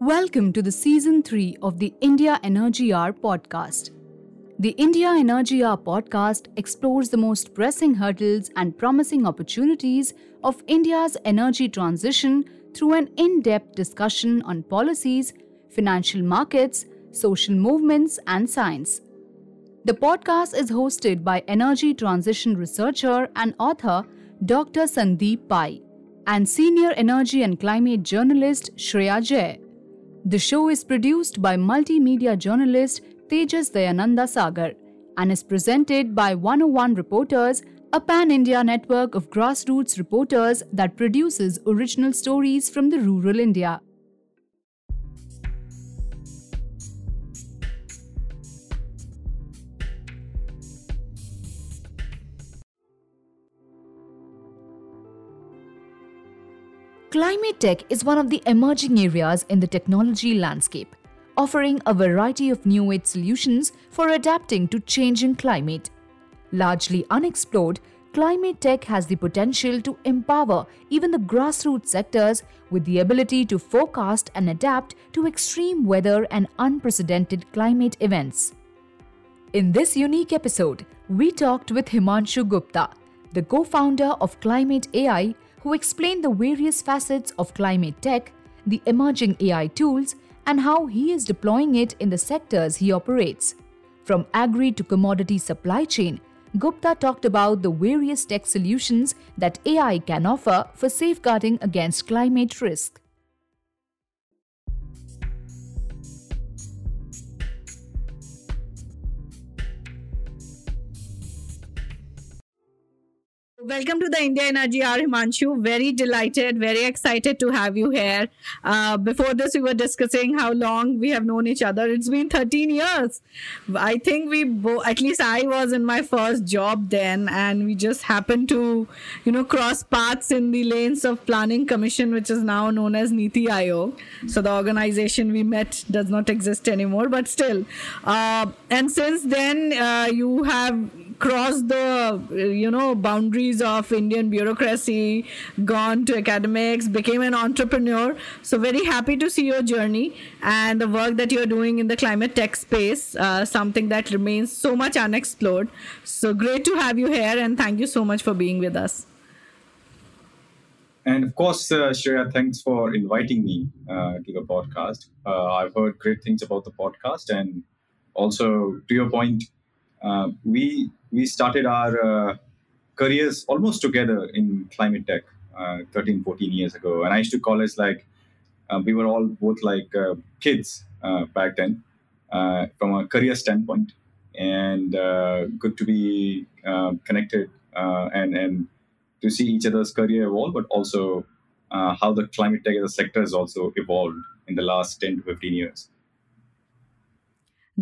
Welcome to the season 3 of the India Energy Hour podcast. The India Energy Hour podcast explores the most pressing hurdles and promising opportunities of India's energy transition through an in depth discussion on policies, financial markets, social movements, and science. The podcast is hosted by energy transition researcher and author Dr. Sandeep Pai and senior energy and climate journalist Shreya Jai. The show is produced by multimedia journalist Tejas Dayananda Sagar and is presented by 101 Reporters, a pan India network of grassroots reporters that produces original stories from the rural India. Climate tech is one of the emerging areas in the technology landscape, offering a variety of new age solutions for adapting to changing climate. Largely unexplored, climate tech has the potential to empower even the grassroots sectors with the ability to forecast and adapt to extreme weather and unprecedented climate events. In this unique episode, we talked with Himanshu Gupta, the co founder of Climate AI who explained the various facets of climate tech, the emerging AI tools, and how he is deploying it in the sectors he operates. From agri to commodity supply chain, Gupta talked about the various tech solutions that AI can offer for safeguarding against climate risk. Welcome to the India Energy Hour, Himanshu. Very delighted, very excited to have you here. Uh, before this, we were discussing how long we have known each other. It's been 13 years. I think we both, at least I was in my first job then, and we just happened to, you know, cross paths in the lanes of Planning Commission, which is now known as Niti Aayog. So the organization we met does not exist anymore, but still. Uh, and since then, uh, you have crossed the you know boundaries of indian bureaucracy gone to academics became an entrepreneur so very happy to see your journey and the work that you're doing in the climate tech space uh, something that remains so much unexplored so great to have you here and thank you so much for being with us and of course, uh, Shreya, thanks for inviting me uh, to the podcast. Uh, I've heard great things about the podcast. And also, to your point, uh, we we started our uh, careers almost together in climate tech uh, 13 14 years ago. And i used to call us like uh, we were all both like uh, kids uh, back then from a career standpoint. And good to be connected and and to see each other's career evolve but also how the climate tech as a sector has also evolved in the last 10 to 15 years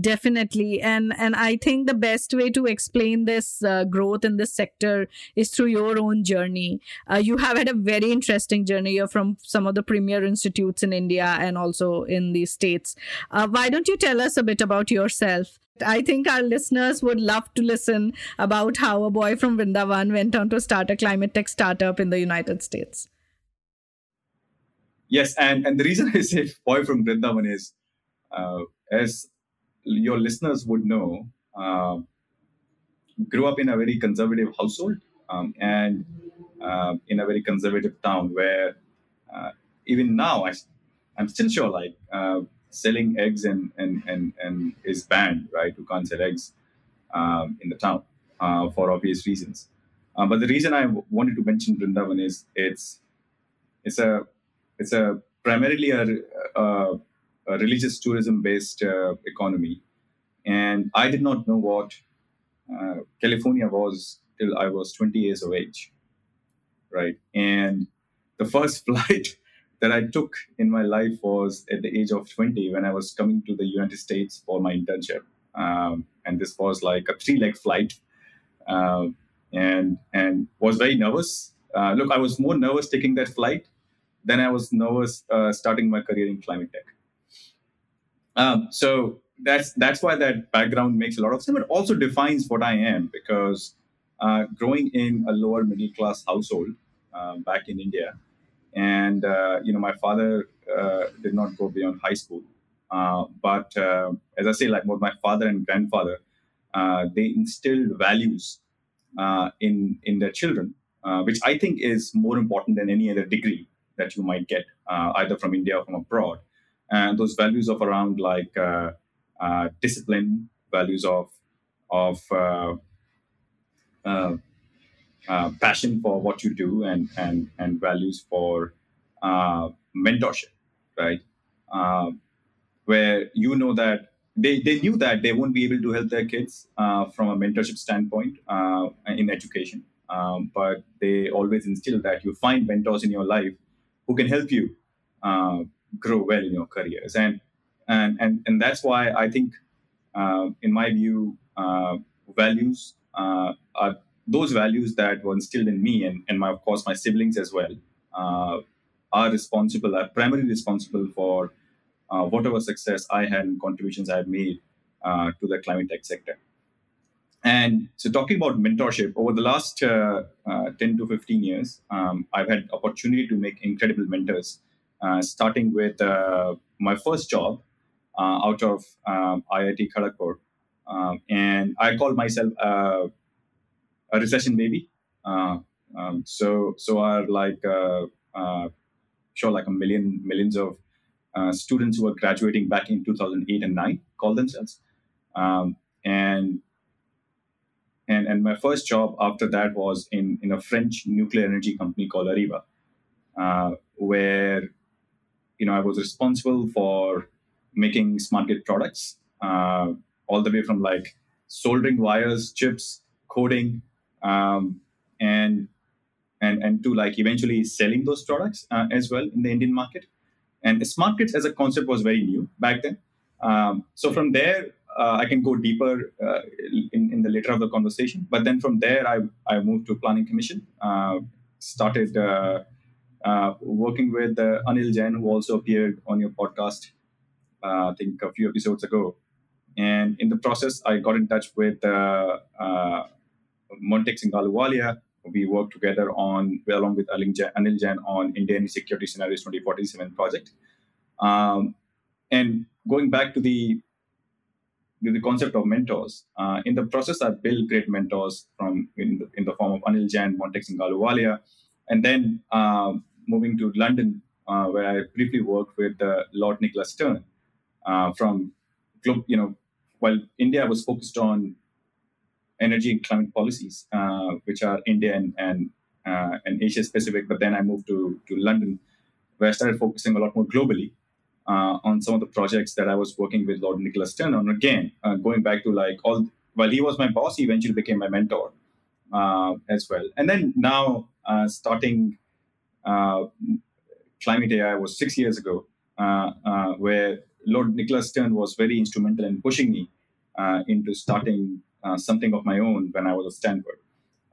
definitely. And and i think the best way to explain this uh, growth in this sector is through your own journey. Uh, you have had a very interesting journey. You're from some of the premier institutes in india and also in the states. Uh, why don't you tell us a bit about yourself? I think our listeners would love to listen about how a boy from Vrindavan went on to start a climate tech startup in the United States. Yes, and, and the reason I say boy from Vrindavan is uh, as your listeners would know, uh, grew up in a very conservative household um, and uh, in a very conservative town where uh, even now I, I'm still sure like uh, selling eggs and, and, and, and is banned, right? You can't sell eggs um, in the town uh, for obvious reasons. Uh, but the reason I w- wanted to mention Vrindavan is it's it's a it's a primarily a, a a religious tourism based uh, economy. And I did not know what uh, California was till I was 20 years of age. Right. And the first flight that I took in my life was at the age of 20 when I was coming to the United States for my internship. Um, and this was like a three leg flight. Um, and and was very nervous. Uh, look, I was more nervous taking that flight than I was nervous uh, starting my career in climate tech. Um, so that's that's why that background makes a lot of sense, but also defines what I am because uh, growing in a lower middle class household uh, back in India, and uh, you know my father uh, did not go beyond high school. Uh, but uh, as I say, like both my father and grandfather, they instilled values in in their children, which I think is more important than any other degree that you might get, either from India or from abroad. And those values of around like discipline, values of of passion for what you do, and and and values for mentorship, right? where you know that they, they knew that they won't be able to help their kids uh, from a mentorship standpoint uh, in education. Um, but they always instill that you find mentors in your life who can help you uh, grow well in your careers. And, and, and, and that's why I think, uh, in my view, uh, values uh, are those values that were instilled in me and, and my, of course, my siblings as well are responsible, are primarily responsible for uh, whatever success I had and contributions I have made uh, to the climate tech sector. And so, talking about mentorship, over the last uh, uh 10 to 15 years, um, I've had opportunity to make incredible mentors. Uh, starting with uh, my first job out of um, IIT Kharagpur, um, and I call myself a recession baby. Um, so, so are like sure like a million millions of uh, students who were graduating back in 2008 and 9 call themselves. Um, and and and my first job after that was in in a French nuclear energy company called uh, where you know I was responsible for making smart grid products, uh, all the way from like soldering wires, chips, coding, um, and and and to like eventually selling those products uh, as well in the Indian market. And smart grids as a concept was very new back then. Um, so from there, uh, I can go deeper uh, in, in the later of the conversation. But then from there, I, I moved to Planning Commission, uh, started uh, uh, working with uh, Anil Jain, who also appeared on your podcast, I think a few episodes ago. And in the process, I got in touch with uh, Montek Singh Ahluwalia, we worked together on, along with Anil Jain, on Indian Security Scenarios 2047 project. Um, and going back to the the concept of mentors, uh, in the process, I built great mentors from in the, in the form of Anil Jain, Montek Singh Ahluwalia, and then uh, moving to London, uh, where I briefly worked with uh, Lord Nicholas Stern uh, from, you know, while India was focused on energy and climate policies, uh, which are India and and, and Asia specific. But then I moved to to London, where I started focusing a lot more globally uh, on some of the projects that I was working with Lord Nicholas Stern on. Again, uh, going back to like all while he was my boss, he eventually became my mentor uh, as well. And then now starting Climate AI was six years ago, where Lord Nicholas Stern was very instrumental in pushing me into starting uh, something of my own when I was at Stanford.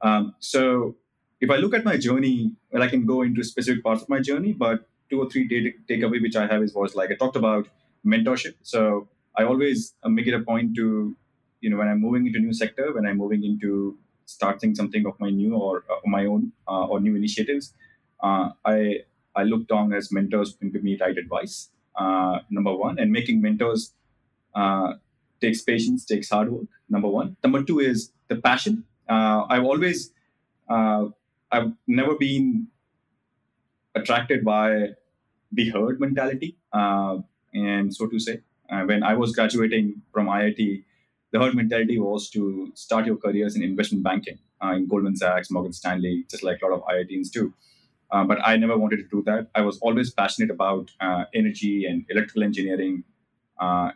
Um, so if I look at my journey, well, I can go into specific parts of my journey, but two or three data takeaway which I have is was like I talked about mentorship. So I always uh, make it a point to, you know, when I'm moving into new sector, when I'm moving into starting something of my new or uh, my own uh, or new initiatives, uh, I I look down as mentors can give me right advice. Uh, number one, and making mentors takes patience, takes hard work. Number one. Number two is the passion. Uh, I've always, uh, I've never been attracted by the herd mentality, uh, and so to say. Uh, when I was graduating from IIT, the herd mentality was to start your careers in investment banking uh, in Goldman Sachs, Morgan Stanley, just like a lot of IITs do. Uh, but I never wanted to do that. I was always passionate about energy and electrical engineering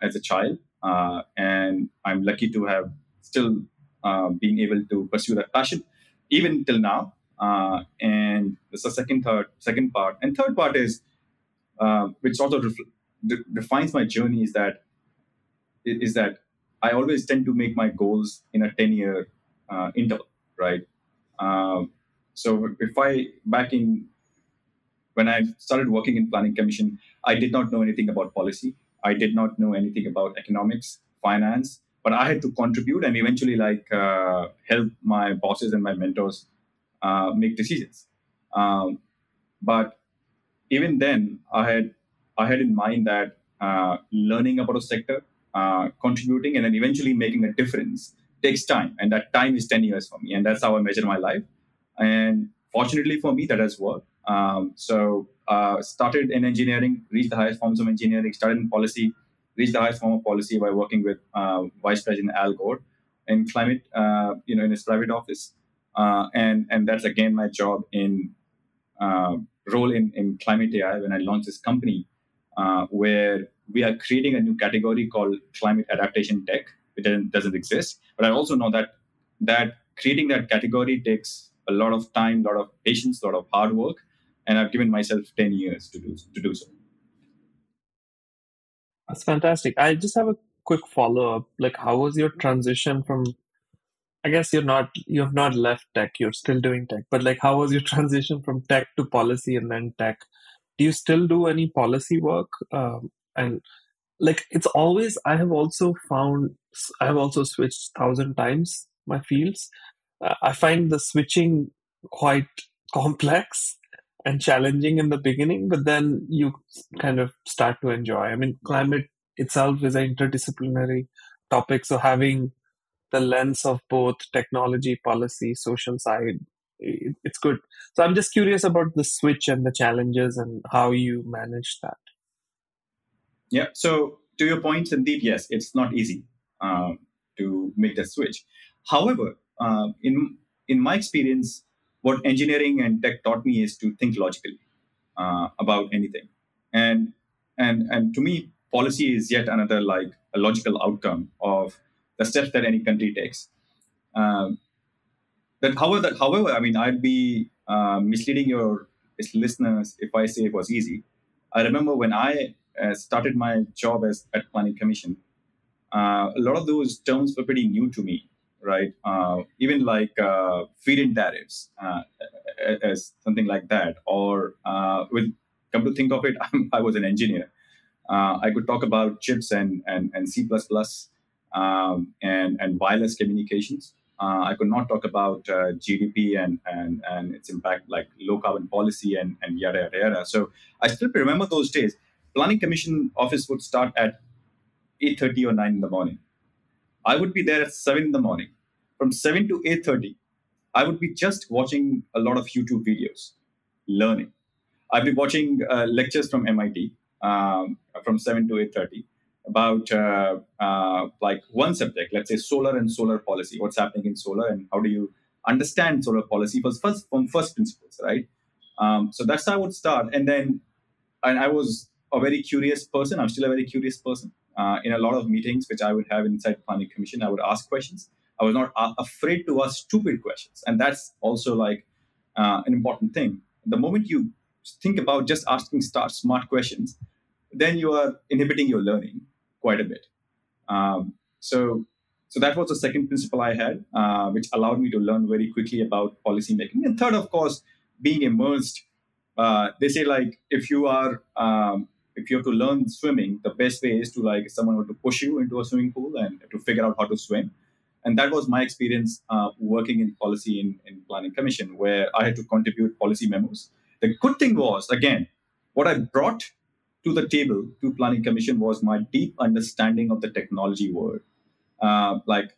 as a child. Uh, and I'm lucky to have still uh, been able to pursue that passion even till now. Uh, and this is the second, third, second part. And third part is, uh, which also ref- de- defines my journey, is that is that I always tend to make my goals in a 10 year uh, interval, right? Um, so if I back in when I started working in planning commission, I did not know anything about policy. I did not know anything about economics, finance, but I had to contribute and eventually like uh, help my bosses and my mentors uh, make decisions. Um, but even then, I had I had in mind that uh, learning about a sector, uh, contributing, and then eventually making a difference takes time, and that time is ten years for me, and that's how I measure my life. And fortunately for me, that has worked. Um, so uh, started in engineering, reached the highest forms of engineering, started in policy, reached the highest form of policy by working with uh, Vice President Al Gore in climate, uh, you know, in his private office, uh, and and that's again my job in uh, role in in climate AI when I launched this company, uh, where we are creating a new category called climate adaptation tech. Doesn't, doesn't exist, but I also know that that creating that category takes a lot of time, a lot of patience, a lot of hard work, and I've given myself ten years to do to do so. That's fantastic. I just have a quick follow up. Like, how was your transition from? I guess you're not you have not left tech. You're still doing tech, but like, how was your transition from tech to policy and then tech? Do you still do any policy work? Um, and like, it's always. I have also found. I have also switched thousand times my fields. Uh, I find the switching quite complex and challenging in the beginning, but then you kind of start to enjoy. I mean, climate itself is an interdisciplinary topic, so having the lens of both technology, policy, social side, it's good. So I'm just curious about the switch and the challenges and how you manage that. Yeah. So to your point, Sandeep, yes, it's not easy um, to make the switch. However, uh, in in my experience, what engineering and tech taught me is to think logically uh, about anything, and and and to me, policy is yet another like a logical outcome of the steps that any country takes. Um, that however, however, I mean, I'd be uh, misleading your listeners if I say it was easy. I remember when I uh, started my job as at Planning Commission, uh, a lot of those terms were pretty new to me right? Uh, even like uh, feed-in tariffs uh, as something like that, or uh, with come to think of it, i was an engineer. Uh, I could talk about chips and and, and C++ um, and and wireless communications. Uh, I could not talk about GDP and, and and its impact, like low carbon policy and and yada yada yada. So I still remember those days. Planning Commission office would start at 8:30 or 9 in the morning I would be there at seven in the morning. From seven to eight thirty, I would be just watching a lot of YouTube videos, learning. I'd be watching uh, lectures from MIT um, from seven to eight thirty about uh, uh, like one subject, let's say solar and solar policy. What's happening in solar and how do you understand solar policy first, first from first principles, right? Um, so that's how I would start, and then and I was a very curious person. I'm still a very curious person uh, in a lot of meetings which I would have inside planning commission. I would ask questions. I was not uh, afraid to ask stupid questions, and that's also like uh, an important thing. The moment you think about just asking start smart questions, then you are inhibiting your learning quite a bit. Um, so, so that was the second principle I had, uh, which allowed me to learn very quickly about policy making. And third, of course, being immersed. Uh, they say like if you are um, if you have to learn swimming, the best way is to like someone to push you into a swimming pool and to figure out how to swim. And that was my experience uh, working in policy in, in planning commission, where I had to contribute policy memos. The good thing was, again, what I brought to the table to planning commission was my deep understanding of the technology world. Uh, like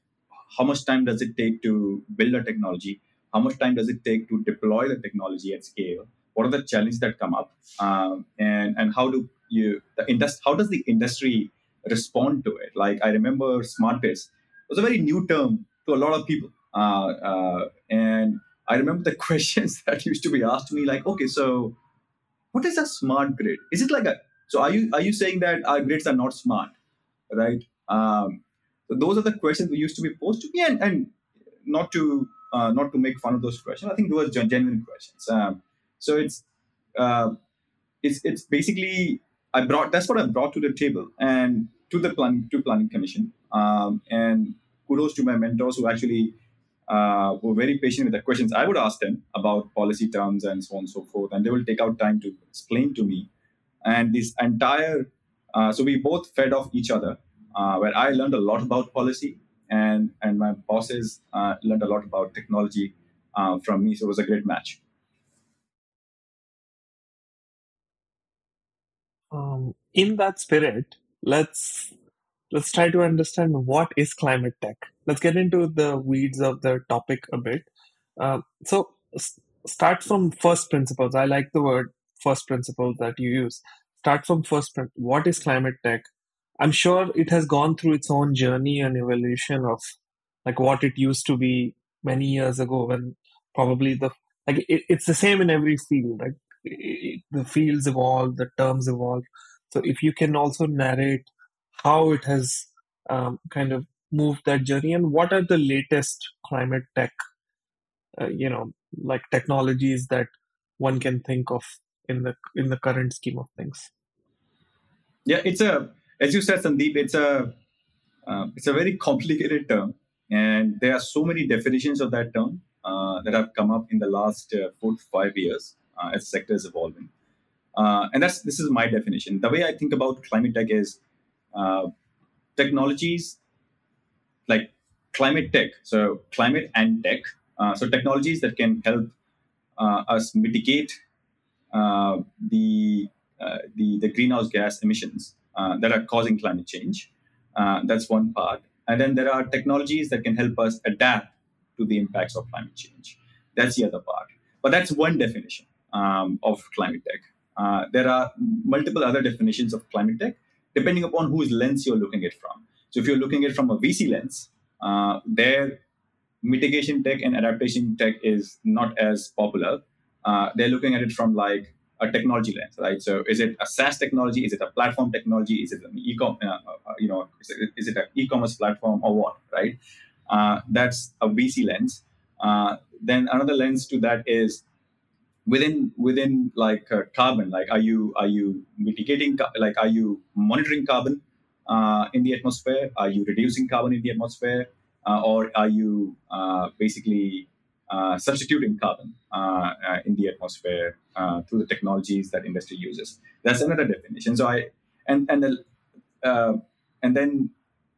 how much time does it take to build a technology? How much time does it take to deploy the technology at scale? What are the challenges that come up? Um, and, and how do you the industry how does the industry respond to it like i remember smart grids was a very new term to a lot of people. Uh, uh, and i remember the questions that used to be asked to me like okay so what is a smart grid? Is it like a so are you are you saying that our grids are not smart right? Um, so those are the questions that used to be posed to me and, and not to uh, not to make fun of those questions. I think those are genuine questions. Um, so it's uh, it's it's basically I brought that's what I brought to the table and to the planning to planning commission. Um, and kudos to my mentors who actually uh, were very patient with the questions I would ask them about policy terms and so on and so forth, and they will take out time to explain to me. And this entire uh, so we both fed off each other, uh, where I learned a lot about policy, and and my bosses uh, learned a lot about technology uh, from me. So it was a great match. um, in that spirit, let's let's try to understand what is climate tech. Let's get into the weeds of the topic a bit. Uh, so s- start from first principles. I like the word first principles that you use. Start from first. Prin- what is climate tech? I'm sure it has gone through its own journey and evolution of like what it used to be many years ago when probably the like it, it's the same in every field like it, the fields evolve the terms evolve so if you can also narrate how it has um, kind of moved that journey and what are the latest climate tech uh, you know like technologies that one can think of in the in the current scheme of things yeah it's a as you said sandeep it's a uh, it's a very complicated term and there are so many definitions of that term uh, that have come up in the last uh, four to five years uh, as sector is evolving. Uh, and that's this is my definition. The way I think about climate tech is uh, technologies like climate tech, so climate and tech, uh, so technologies that can help us mitigate the, the the greenhouse gas emissions that are causing climate change. that's one part. And then there are technologies that can help us adapt to the impacts of climate change. That's the other part. But that's one definition um, of climate tech. Uh, there are multiple other definitions of climate tech depending upon whose lens you're looking at from. So if you're looking at it from a VC lens, uh, their mitigation tech and adaptation tech is not as popular. Uh, they're looking at it from like a technology lens, right? So is it a SaaS technology? Is it a platform technology? Is it an e-com, uh, uh, you know, is it, is it an e-commerce platform or what, right? Uh, that's a VC lens. Uh, then another lens to that is within within like uh, carbon. Like, are you are you mitigating? Like, are you monitoring carbon uh, in the atmosphere? Are you reducing carbon in the atmosphere? or are you basically uh, substituting carbon uh, uh, in the atmosphere through the technologies that industry uses. That's another definition. So I and and the, and then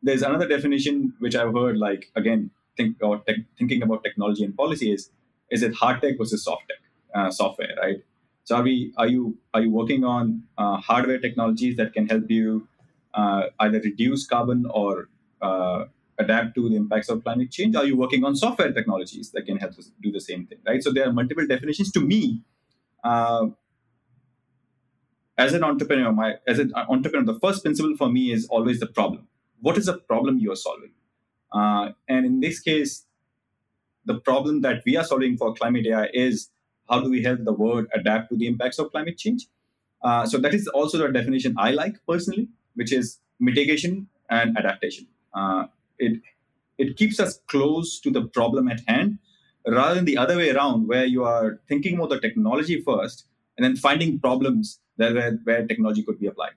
there's another definition which I've heard like again think about te- thinking about technology and policy is is it hard tech versus soft tech software right? So are we are you are you working on uh, hardware technologies that can help you uh, either reduce carbon or uh, adapt to the impacts of climate change? Are you working on software technologies that can help us do the same thing, right? So there are multiple definitions. To me, uh, as an entrepreneur, my as an entrepreneur, the first principle for me is always the problem. What is the problem you are solving? Uh, and in this case, the problem that we are solving for climate AI is how do we help the world adapt to the impacts of climate change? Uh, so that is also the definition I like personally, which is mitigation and adaptation. Uh, it it keeps us close to the problem at hand rather than the other way around where you are thinking about the technology first and then finding problems that where, where technology could be applied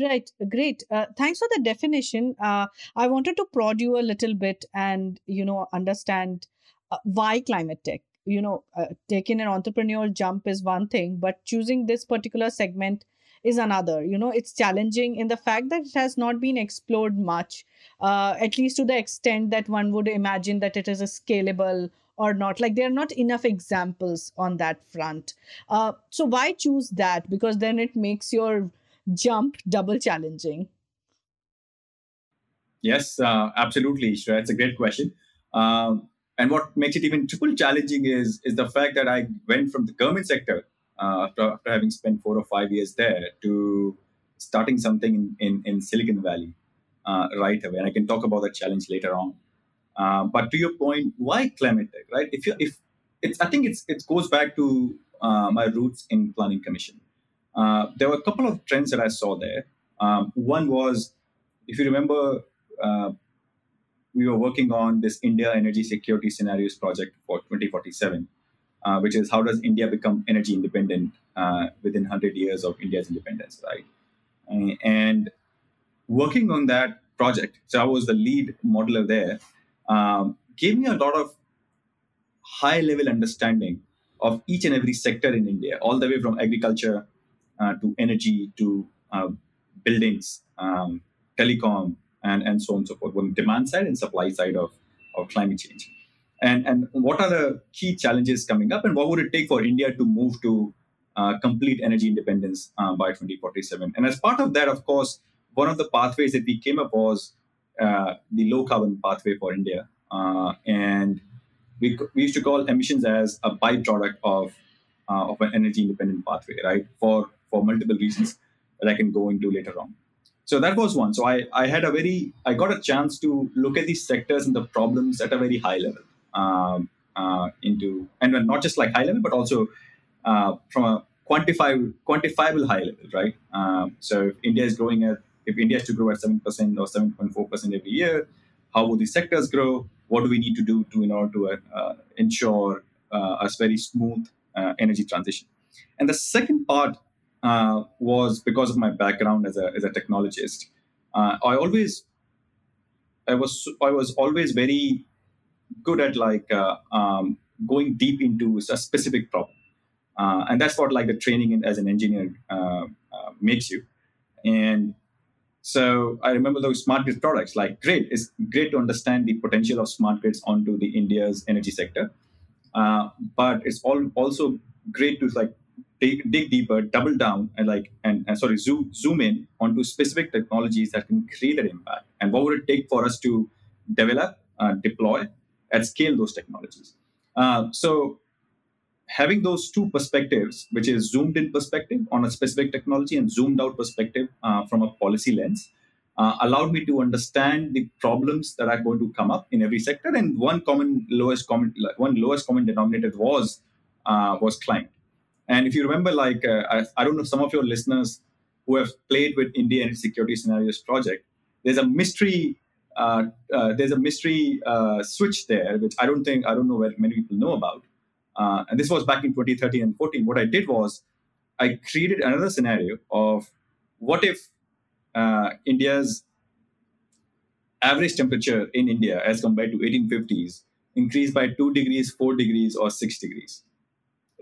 Right, great. Uh, thanks for the definition. Uh, I wanted to prod you a little bit and you know understand uh, why climate tech. You know, uh, taking an entrepreneurial jump is one thing, but choosing this particular segment is another. You know it's challenging in the fact that it has not been explored much uh, at least to the extent that one would imagine that it is a scalable or not. Like there are not enough examples on that front. Uh, so why choose that? Because then it makes your jump double challenging. Yes uh, absolutely Shreya. it's a great question. Um, and what makes it even triple challenging is is the fact that i went from the government sector uh, after, after having spent four or five years there to starting something in, in, in Silicon Valley uh, right away. And I can talk about that challenge later on. Uh, but to your point, why climate tech, right? If you if it's, I think it's it goes back to uh, my roots in planning commission. Uh, there were a couple of trends that I saw there. Um, one was, if you remember, uh, we were working on this India energy security scenarios project for 2047 uh, which is how does India become energy independent uh, within 100 years of India's independence, right? And working on that project, so I was the lead modeler there, um, gave me a lot of high level understanding of each and every sector in India, all the way from agriculture uh, to energy to uh, buildings, um, telecom, and, and so on and so forth, on the demand side and supply side of, of climate change and and what are the key challenges coming up and what would it take for india to move to uh, complete energy independence uh, by 2047. And as part of that, of course, one of the pathways that we came up was uh, the low carbon pathway for India. Uh, and we, we used to call emissions as a byproduct of, uh, of an energy independent pathway, right? For, for multiple reasons that I can go into later on. So that was one. So I, I had a very, I got a chance to look at these sectors and the problems at a very high level. Um, uh, into and not just like high level, but also uh, from a quantifiable quantifiable high level, right? Um, so if India is growing at if India is to grow at seven percent or seven point four percent every year, how will these sectors grow? What do we need to do to in order to uh, ensure uh, a very smooth uh, energy transition? And the second part uh, was because of my background as a as a technologist. I always I was I was always very good at like uh, um, going deep into a specific problem. Uh, and that's what like the training in, as an engineer uh, uh, makes you. And so i remember those smart grid products like great it's great to understand the potential of smart grids onto the india's energy sector. Uh, but it's all also great to like dig, dig deeper double down and like and, and sorry zoom zoom in onto specific technologies that can create an impact and what would it take for us to develop uh, deploy and scale those technologies. Uh, so having those two perspectives, which is zoomed in perspective on a specific technology and zoomed out perspective uh, from a policy lens, uh, allowed me to understand the problems that are going to come up in every sector. And one common lowest common one lowest common denominator was uh, was climate. And if you remember, like uh, I, I, don't know, some of your listeners who have played with India and Security Scenarios project, there's a mystery uh, uh, there's a mystery uh, switch there, which I don't think I don't know where many people know about. Uh, and this was back in 2013 and 14. What I did was I created another scenario of what if uh, India's average temperature in India, as compared to 1850s, increased by two degrees, four degrees, or six degrees,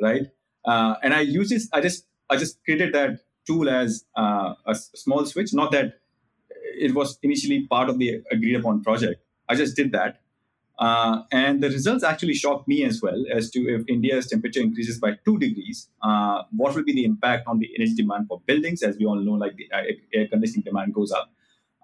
right? And I use this. I just I just created that tool as a small switch. Not that it was initially part of the agreed upon project. I just did that. Uh, and the results actually shocked me as well as to if India's temperature increases by two degrees, uh, what will be the impact on the energy demand for buildings? As we all know, like the air conditioning demand goes up.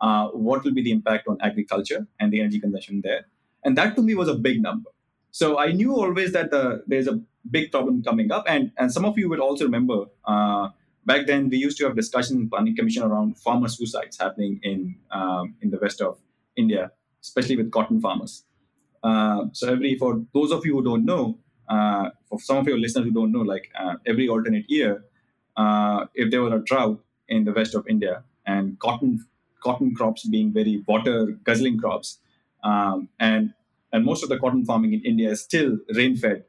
Uh, what will be the impact on agriculture and the energy consumption there? And that to me was a big number. So I knew always that the, there's a big problem coming up. And, and some of you would also remember uh, back then we used to have discussions in planning commission around farmer suicides happening in um, in the west of India, especially with cotton farmers. Uh, so every for those of you who don't know, uh, for some of your listeners who don't know, like uh, every alternate year, uh, if there were a drought in the west of India and cotton cotton crops being very water guzzling crops, um, and and most of the cotton farming in India is still rain fed,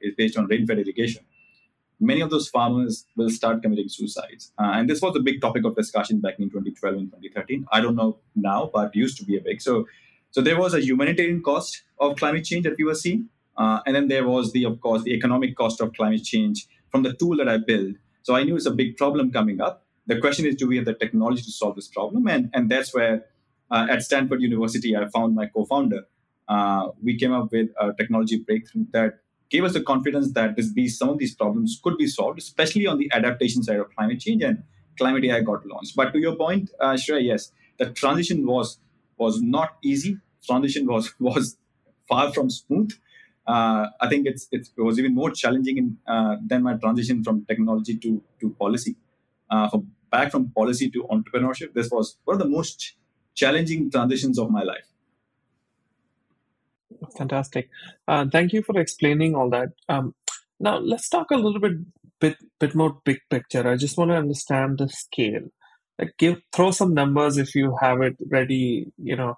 is based on rain fed irrigation many of those farmers will start committing suicides. Uh, and this was a big topic of discussion back in 2012 and 2013. I don't know now, but used to be a big. So, so there was a humanitarian cost of climate change that we were seeing. Uh, and then there was the, of course, the economic cost of climate change from the tool that I built. So I knew it's a big problem coming up. The question is, do we have the technology to solve this problem? And, and that's where uh, at Stanford University, I found my co-founder. Uh, we came up with a technology breakthrough that gave us the confidence that this, these some of these problems could be solved, especially on the adaptation side of climate change and climate AI got launched. But to your point, uh, Shreya, yes, the transition was was not easy. Transition was was far from smooth. Uh, I think it's, it's, it was even more challenging in, uh, than my transition from technology to to policy. Uh, from back from policy to entrepreneurship, this was one of the most challenging transitions of my life. Fantastic. Uh, thank you for explaining all that. Um, now let's talk a little bit bit bit more big picture. I just want to understand the scale. Like give throw some numbers if you have it ready. You know,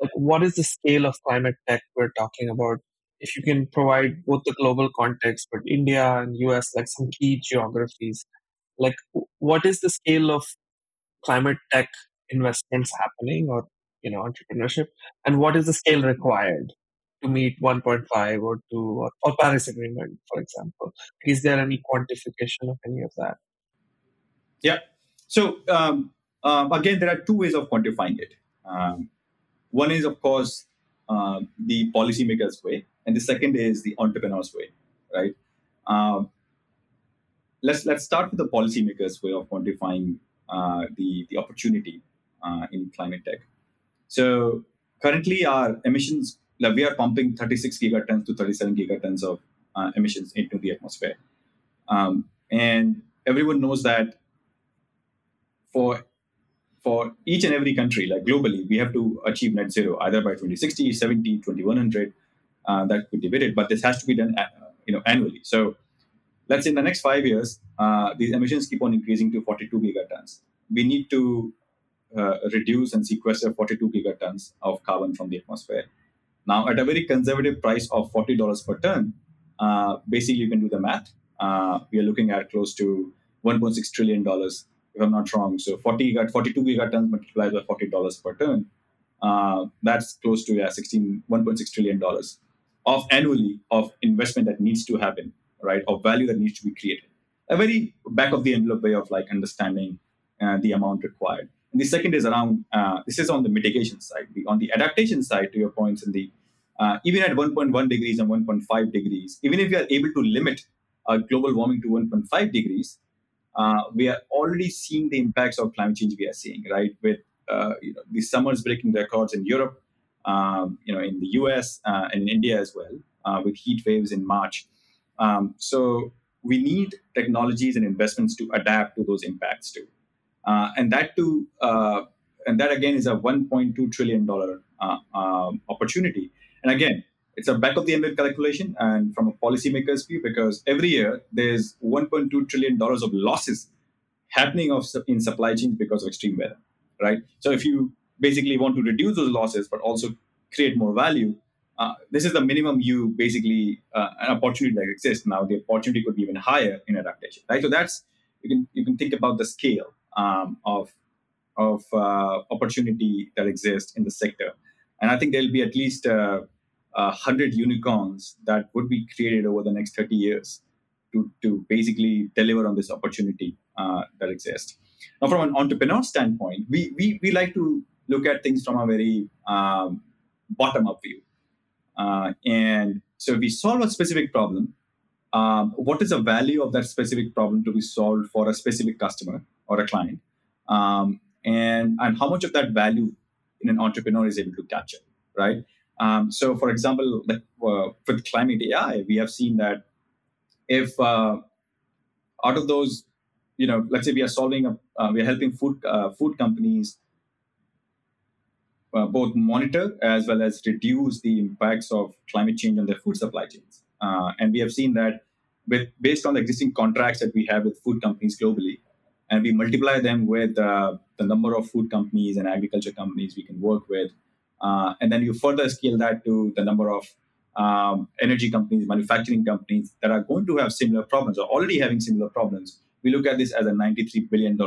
like what is the scale of climate tech we're talking about? If you can provide both the global context, but India and US, like some key geographies, like what is the scale of climate tech investments happening or you know entrepreneurship and what is the scale required to meet 1.5 or 2 or, or paris agreement for example. Is there any quantification of any of that? Yeah. So um, um, again there are two ways of quantifying it. Um, one is of course uh, the policymakers way and the second is the entrepreneurs way right? Um, let's let's start with the policymakers' way of quantifying uh, the the opportunity uh, in climate tech. So currently, our emissions like we are pumping 36 gigatons to 37 gigatons of uh, emissions into the atmosphere, um, and everyone knows that for for each and every country, like globally, we have to achieve net zero either by 2060, 70, 2100. Uh, that could be debated, but this has to be done, uh, you know, annually. So let's say in the next five years, uh, these emissions keep on increasing to 42 gigatons. We need to uh, reduce and sequester 42 gigatons of carbon from the atmosphere. Now, at a very conservative price of $40 per ton, uh, basically you can do the math. Uh, we are looking at close to 1.6 trillion dollars, if I'm not wrong. So 40 gigat, 42 gigatons multiplied by $40 per ton, uh, that's close to yeah, 16, 1.6 trillion dollars of annually of investment that needs to happen right, of value that needs to be created. A very back of the envelope way of like understanding uh, the amount required. And the second is around uh, this is on the mitigation side. The, on the adaptation side, to your points, in the uh, even at 1.1 degrees and 1.5 degrees, even if we are able to limit our global warming to 1.5 degrees, uh, we are already seeing the impacts of climate change. We are seeing right with uh, you know, the summers breaking records in Europe, um, you know, in the U.S. Uh, and in India as well, with heat waves in March. Um, so we need technologies and investments to adapt to those impacts too, uh, and that too, uh, and that again is a 1.2 trillion dollar uh, um, opportunity. And again, it's a back of the envelope calculation, and from a policymaker's view, because every year there's 1.2 trillion dollars of losses happening of in supply chains because of extreme weather, right? So if you basically want to reduce those losses, but also create more value, uh, this is the minimum you basically uh, an opportunity that exists now the opportunity could be even higher in adaptation right so that's you can you can think about the scale um, of of uh, opportunity that exists in the sector. And i think there'll be at least uh, 100 unicorns that would be created over the next 30 years to, to basically deliver on this opportunity uh, that exists. Now from an entrepreneur standpoint we, we, we like to look at things from a very um, bottom up view. Uh, and so if we solve a specific problem, um, what is the value of that specific problem to be solved for a specific customer or a client? Um, and, and how much of that value in an entrepreneur is able to capture, right? Um, so, for example, like, uh, with climate AI, we have seen that if uh, out of those, you know, let's say we are solving, a, uh, we are helping food uh, food companies uh, both monitor as well as reduce the impacts of climate change on their food supply chains. Uh, and we have seen that with based on the existing contracts that we have with food companies globally, and we multiply them with uh, the number of food companies and agriculture companies we can work with, uh, and then you further scale that to the number of um, energy companies, manufacturing companies that are going to have similar problems or already having similar problems. We look at this as a $93 billion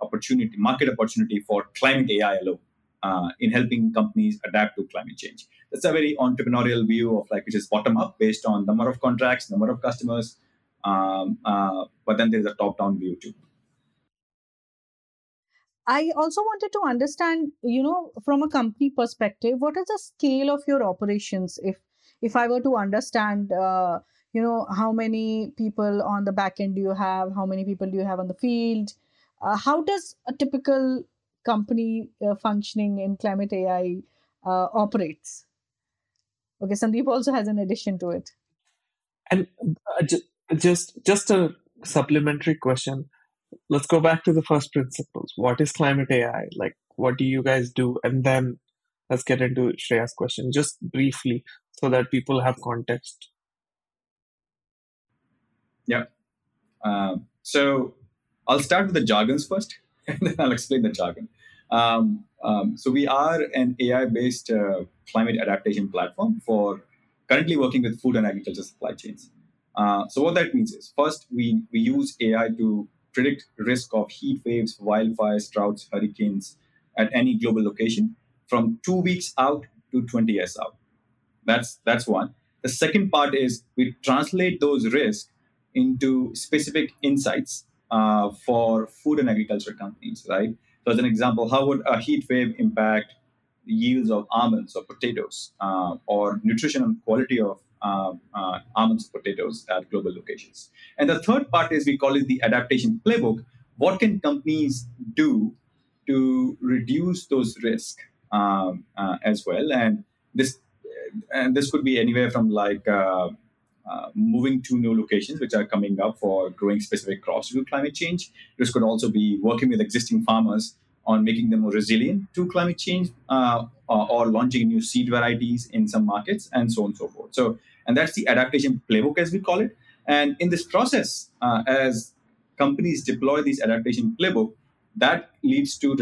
opportunity, market opportunity for climate AI alone uh, in helping companies adapt to climate change. That's a very entrepreneurial view of like which is bottom up based on number of contracts, number of customers, um, uh, but then there's a top down view too. I also wanted to understand, you know, from a company perspective, what is the scale of your operations? If if I were to understand, uh, you know, how many people on the back end do you have? How many people do you have on the field? Uh, how does a typical company uh, functioning in climate AI uh, operates. Okay, Sandeep also has an addition to it. And uh, just just a supplementary question. Let's go back to the first principles. What is climate AI? Like, what do you guys do? And then let's get into Shreya's question, just briefly, so that people have context. Yeah. Um, so I'll start with the jargons first. and then I'll explain the jargon. Um, um, so we are an AI-based uh, climate adaptation platform for currently working with food and agriculture supply chains. Uh, so what that means is, first, we, we use AI to predict risk of heat waves, wildfires, droughts, hurricanes at any global location from two weeks out to 20 years out. That's that's one. The second part is we translate those risks into specific insights uh, for food and agriculture companies, right? So, as an example, how would a heat wave impact yields of almonds or potatoes, uh, or nutrition and quality of uh, uh, almonds, potatoes at global locations. And the third part is we call it the adaptation playbook. What can companies do to reduce those risks um, uh, as well? And this and this could be anywhere from like uh, uh, moving to new locations which are coming up for growing specific crops due to climate change. This could also be working with existing farmers on making them more resilient to climate change uh, or, or, launching new seed varieties in some markets and so on and so forth. So, and that's the adaptation playbook as we call it. And in this process, uh, as companies deploy these adaptation playbook, that leads to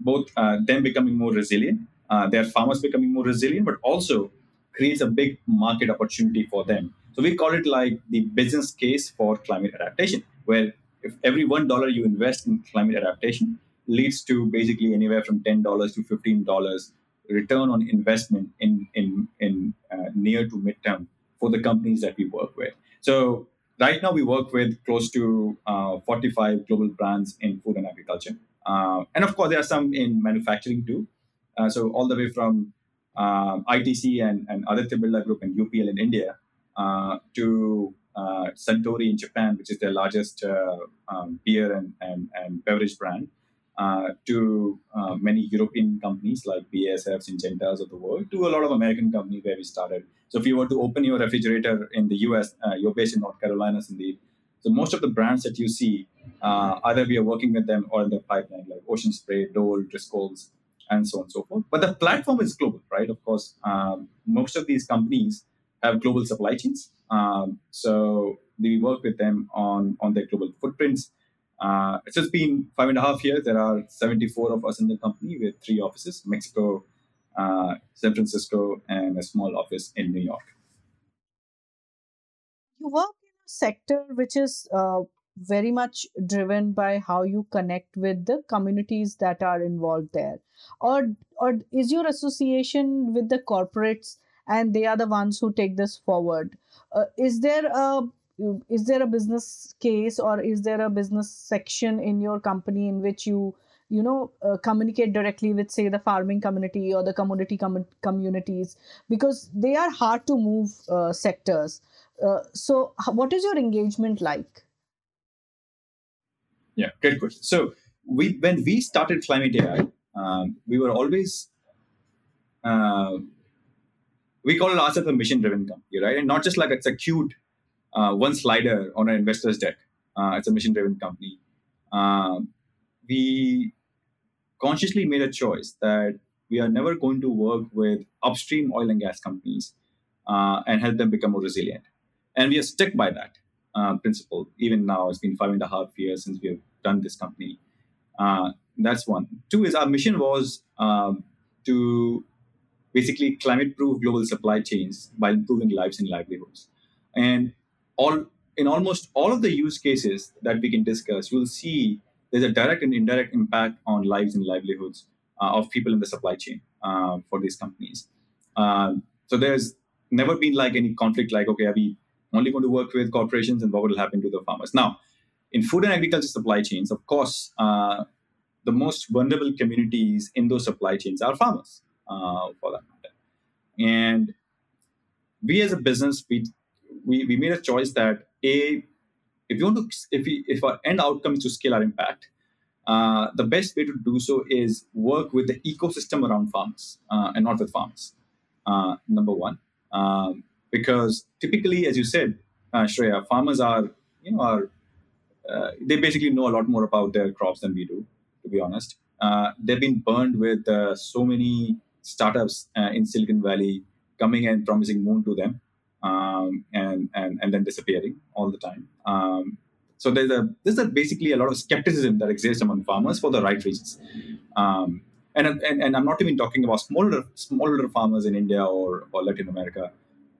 both uh, them becoming more resilient, uh, their farmers becoming more resilient, but also creates a big market opportunity for them. So we call it like the business case for climate adaptation, where if every one dollar you invest in climate adaptation, leads to basically anywhere from $10 to $15 return on investment in, in, in near to midterm for the companies that we work with. So right now we work with close to uh, 45 global brands in food and agriculture. Uh, and of course, there are some in manufacturing too. Uh, so all the way from um, ITC and, and Aditya Birla Group and UPL in India uh, to uh, Suntory in Japan, which is their largest um, beer and, and, and beverage brand. Uh, to uh, many European companies like BASF, Syngentas of the world, to a lot of American companies where we started. So if you were to open your refrigerator in the US, uh, you're based in North Carolina, Sandeep. So most of the brands that you see, either we are working with them or in the pipeline, like Ocean Spray, Dole, Driscoll's, and so on and so forth. But the platform is global, right? Of course, um, most of these companies have global supply chains. Um, so we work with them on, on their global footprints. Uh, it's just been five and a half years. There are 74 of us in the company with three offices Mexico, uh, San Francisco, and a small office in New York. You work in a sector which is uh, very much driven by how you connect with the communities that are involved there. Or, or is your association with the corporates and they are the ones who take this forward? Uh, is there a is there a business case or is there a business section in your company in which you you know uh, communicate directly with say the farming community or the commodity com- communities? Because they are hard to move uh, sectors. Uh, so what is your engagement like? Yeah great question. So we when we started climate ai um, we were always uh, we call ourselves a mission driven company right? And not just like it's a cute uh, one slider on an investor's deck. Uh, it's a mission driven company. Uh, we consciously made a choice that we are never going to work with upstream oil and gas companies uh, and help them become more resilient. And we are stuck by that uh, principle. Even now, it's been five and a half years since we have done this company. Uh, that's one. Two is our mission was um, to basically climate proof global supply chains by improving lives and livelihoods. And all in almost all of the use cases that we can discuss, you'll see there's a direct and indirect impact on lives and livelihoods uh, of people in the supply chain uh, for these companies. Um, so there's never been like any conflict like, okay, are we only going to work with corporations and what will happen to the farmers? Now, in food and agriculture supply chains, of course, uh, the most vulnerable communities in those supply chains are farmers, uh, for that matter. And we as a business, we we, we made a choice that a if you want to if we if our end outcome is to scale our impact uh, the best way to do so is work with the ecosystem around farmers uh, and not with farmers uh, number one. Um, because typically as you said uh, shreya farmers are you know are uh, they basically know a lot more about their crops than we do to be honest. Uh, they've been burned with so many startups in silicon valley coming and promising moon to them um, and, and and then disappearing all the time. Um, so there's a there's a basically a lot of skepticism that exists among farmers for the right reasons. Um, and, and, and I'm not even talking about smaller smaller farmers in India or, or Latin America,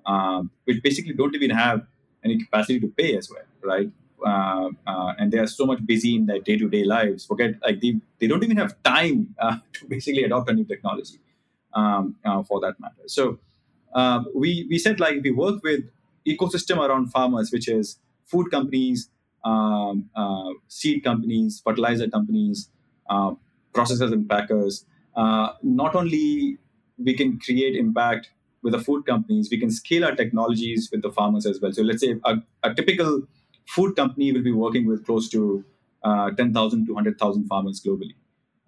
um, which basically don't even have any capacity to pay as well, right? Uh, uh, and they are so much busy in their day-to-day lives. Forget like they, they don't even have time uh, to basically adopt a new technology um, uh, for that matter. So uh, we we said like we work with ecosystem around farmers, which is food companies, um, uh, seed companies, fertilizer companies, uh, processors and packers. Uh, not only we can create impact with the food companies, we can scale our technologies with the farmers as well. So let's say a, a typical food company will be working with close to uh, 10,000 to 100,000 farmers globally.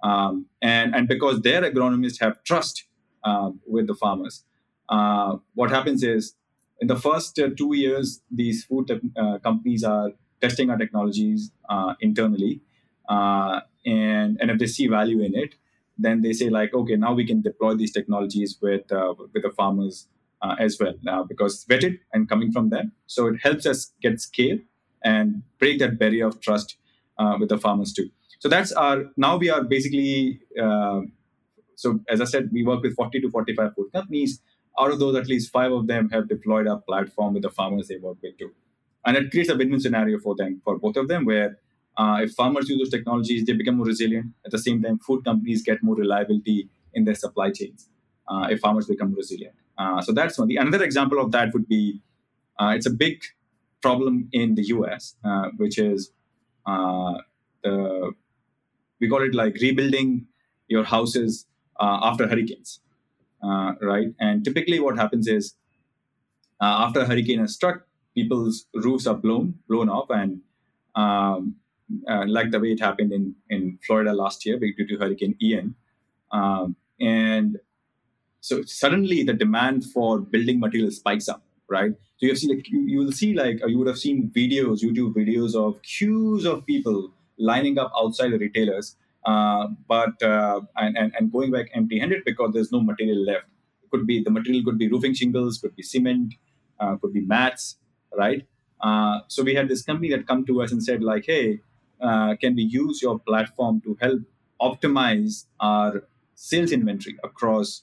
Um, and, and because their agronomists have trust uh, with the farmers, uh, what happens is in the first uh, two years, these food uh, companies are testing our technologies uh, internally. and, and if they see value in it, then they say like, okay, now we can deploy these technologies with with the farmers as well because vetted and coming from them. So it helps us get scale and break that barrier of trust uh, with the farmers too. So that's our now we are basically uh, so as I said, we work with 40 to 45 food companies. Out of those, at least five of them have deployed our platform with the farmers they work with too, and it creates a win-win scenario for them for both of them where. Uh, if farmers use those technologies, they become more resilient. At the same time, food companies get more reliability in their supply chains. Uh, if farmers become resilient, uh, so that's one. The another example of that would be uh, it's a big problem in the US, uh, which is uh, the we call it like rebuilding your houses after hurricanes, uh, right? And typically, what happens is uh, after a hurricane has struck, people's roofs are blown blown off, and um, uh, like the way it happened in in Florida last year due to Hurricane Ian, um, and so suddenly the demand for building materials spikes up right? So you have seen like you, you, will see like you would have seen videos, YouTube videos of queues of people lining up outside the retailers, uh, but uh, and, and and going back empty-handed because there's no material left. It could be the material could be roofing shingles, could be cement, uh, could be mats, right? Uh, so we had this company that come to us and said like, hey, can we use your platform to help optimize our sales inventory across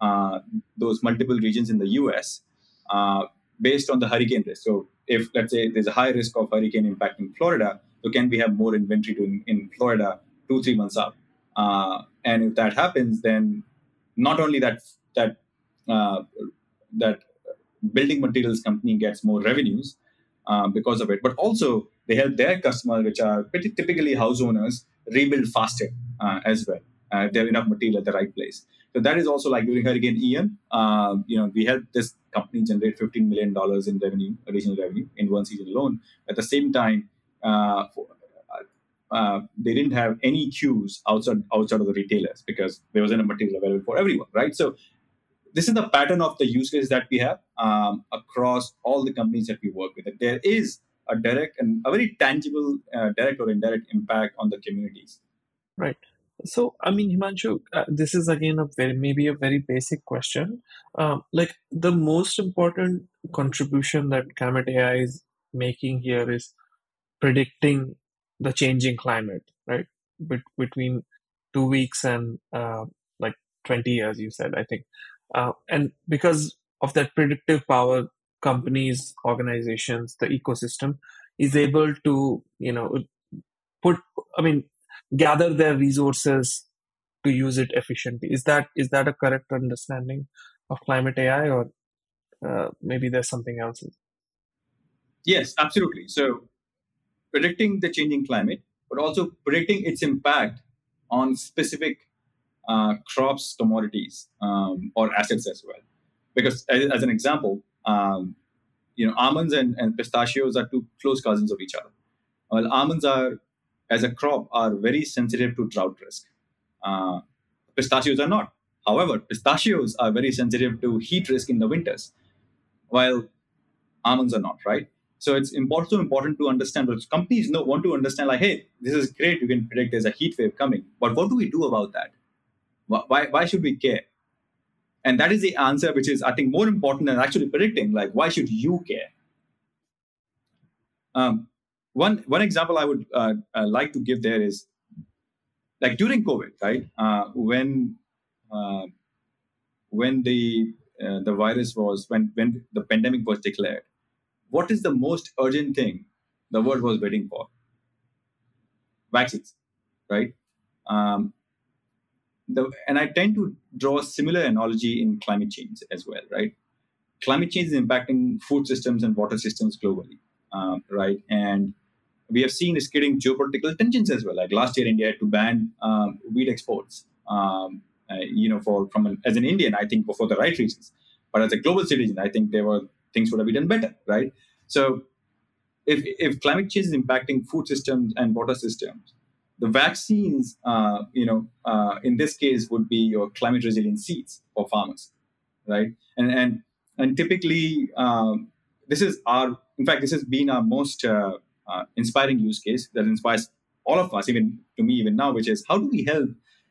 uh, those multiple regions in the US uh, based on the hurricane risk. So if let's say there's a high risk of hurricane impacting Florida, so can we have more inventory to in, in Florida two three months out? Uh, and if that happens, then not only that that uh, that building materials company gets more revenues uh, because of it, but also they help their customers, which are pretty typically house owners, rebuild faster uh, as well. Uh, they have enough material at the right place. So that is also like during Hurricane Ian, uh, you know, we helped this company generate $15 million in revenue, additional revenue in one season alone. At the same time, uh, uh, they didn't have any queues outside outside of the retailers because there wasn't a material available for everyone, right? So this is the pattern of the use case that we have um, across all the companies that we work with. That there is a direct and a very tangible uh, direct or indirect impact on the communities. Right. So, I mean, Himanshu, uh, this is again a very maybe a very basic question. Um, like the most important contribution that Climate AI is making here is predicting the changing climate, right? Be- between two weeks and uh, like 20 years, you said, I think. Uh, and because of that predictive power, companies, organizations, the ecosystem is able to, you know, put, I mean, gather their resources to use it efficiently. Is that is that a correct understanding of climate AI, or uh, maybe there's something else? Yes, absolutely. So, predicting the changing climate, but also predicting its impact on specific uh, crops, commodities, um, or assets as well. Because, as, as an example, um, you know, almonds and, and pistachios are two close cousins of each other. Well, almonds are as a crop are very sensitive to drought risk. Uh, pistachios are not. However, pistachios are very sensitive to heat risk in the winters, while almonds are not, right? So it's also important to understand, but companies know, want to understand like, hey, this is great, you can predict there's a heat wave coming, but what do we do about that? Why, why should we care? And that is the answer, which is, I think, more important than actually predicting, like, why should you care? Um, one one example I would uh, uh, like to give there is like during COVID, right? Uh, when uh, when the uh, the virus was when when the pandemic was declared, what is the most urgent thing the world was waiting for? Vaccines, right? Um, the, and I tend to draw a similar analogy in climate change as well, right? Climate change is impacting food systems and water systems globally, um, right? And we have seen is creating geopolitical tensions as well. Like last year, India had to ban um, wheat exports. Um, uh, you know, for from an, as an Indian, I think for, for the right reasons. But as a global citizen, I think there were things would have been done better, right? So if if climate change is impacting food systems and water systems, the vaccines, uh, you know, uh, in this case would be your climate resilient seeds for farmers, right? And and and typically, um, this is our, in fact, this has been our most uh, uh inspiring use case that inspires all of us, even to me, even now, which is how do we help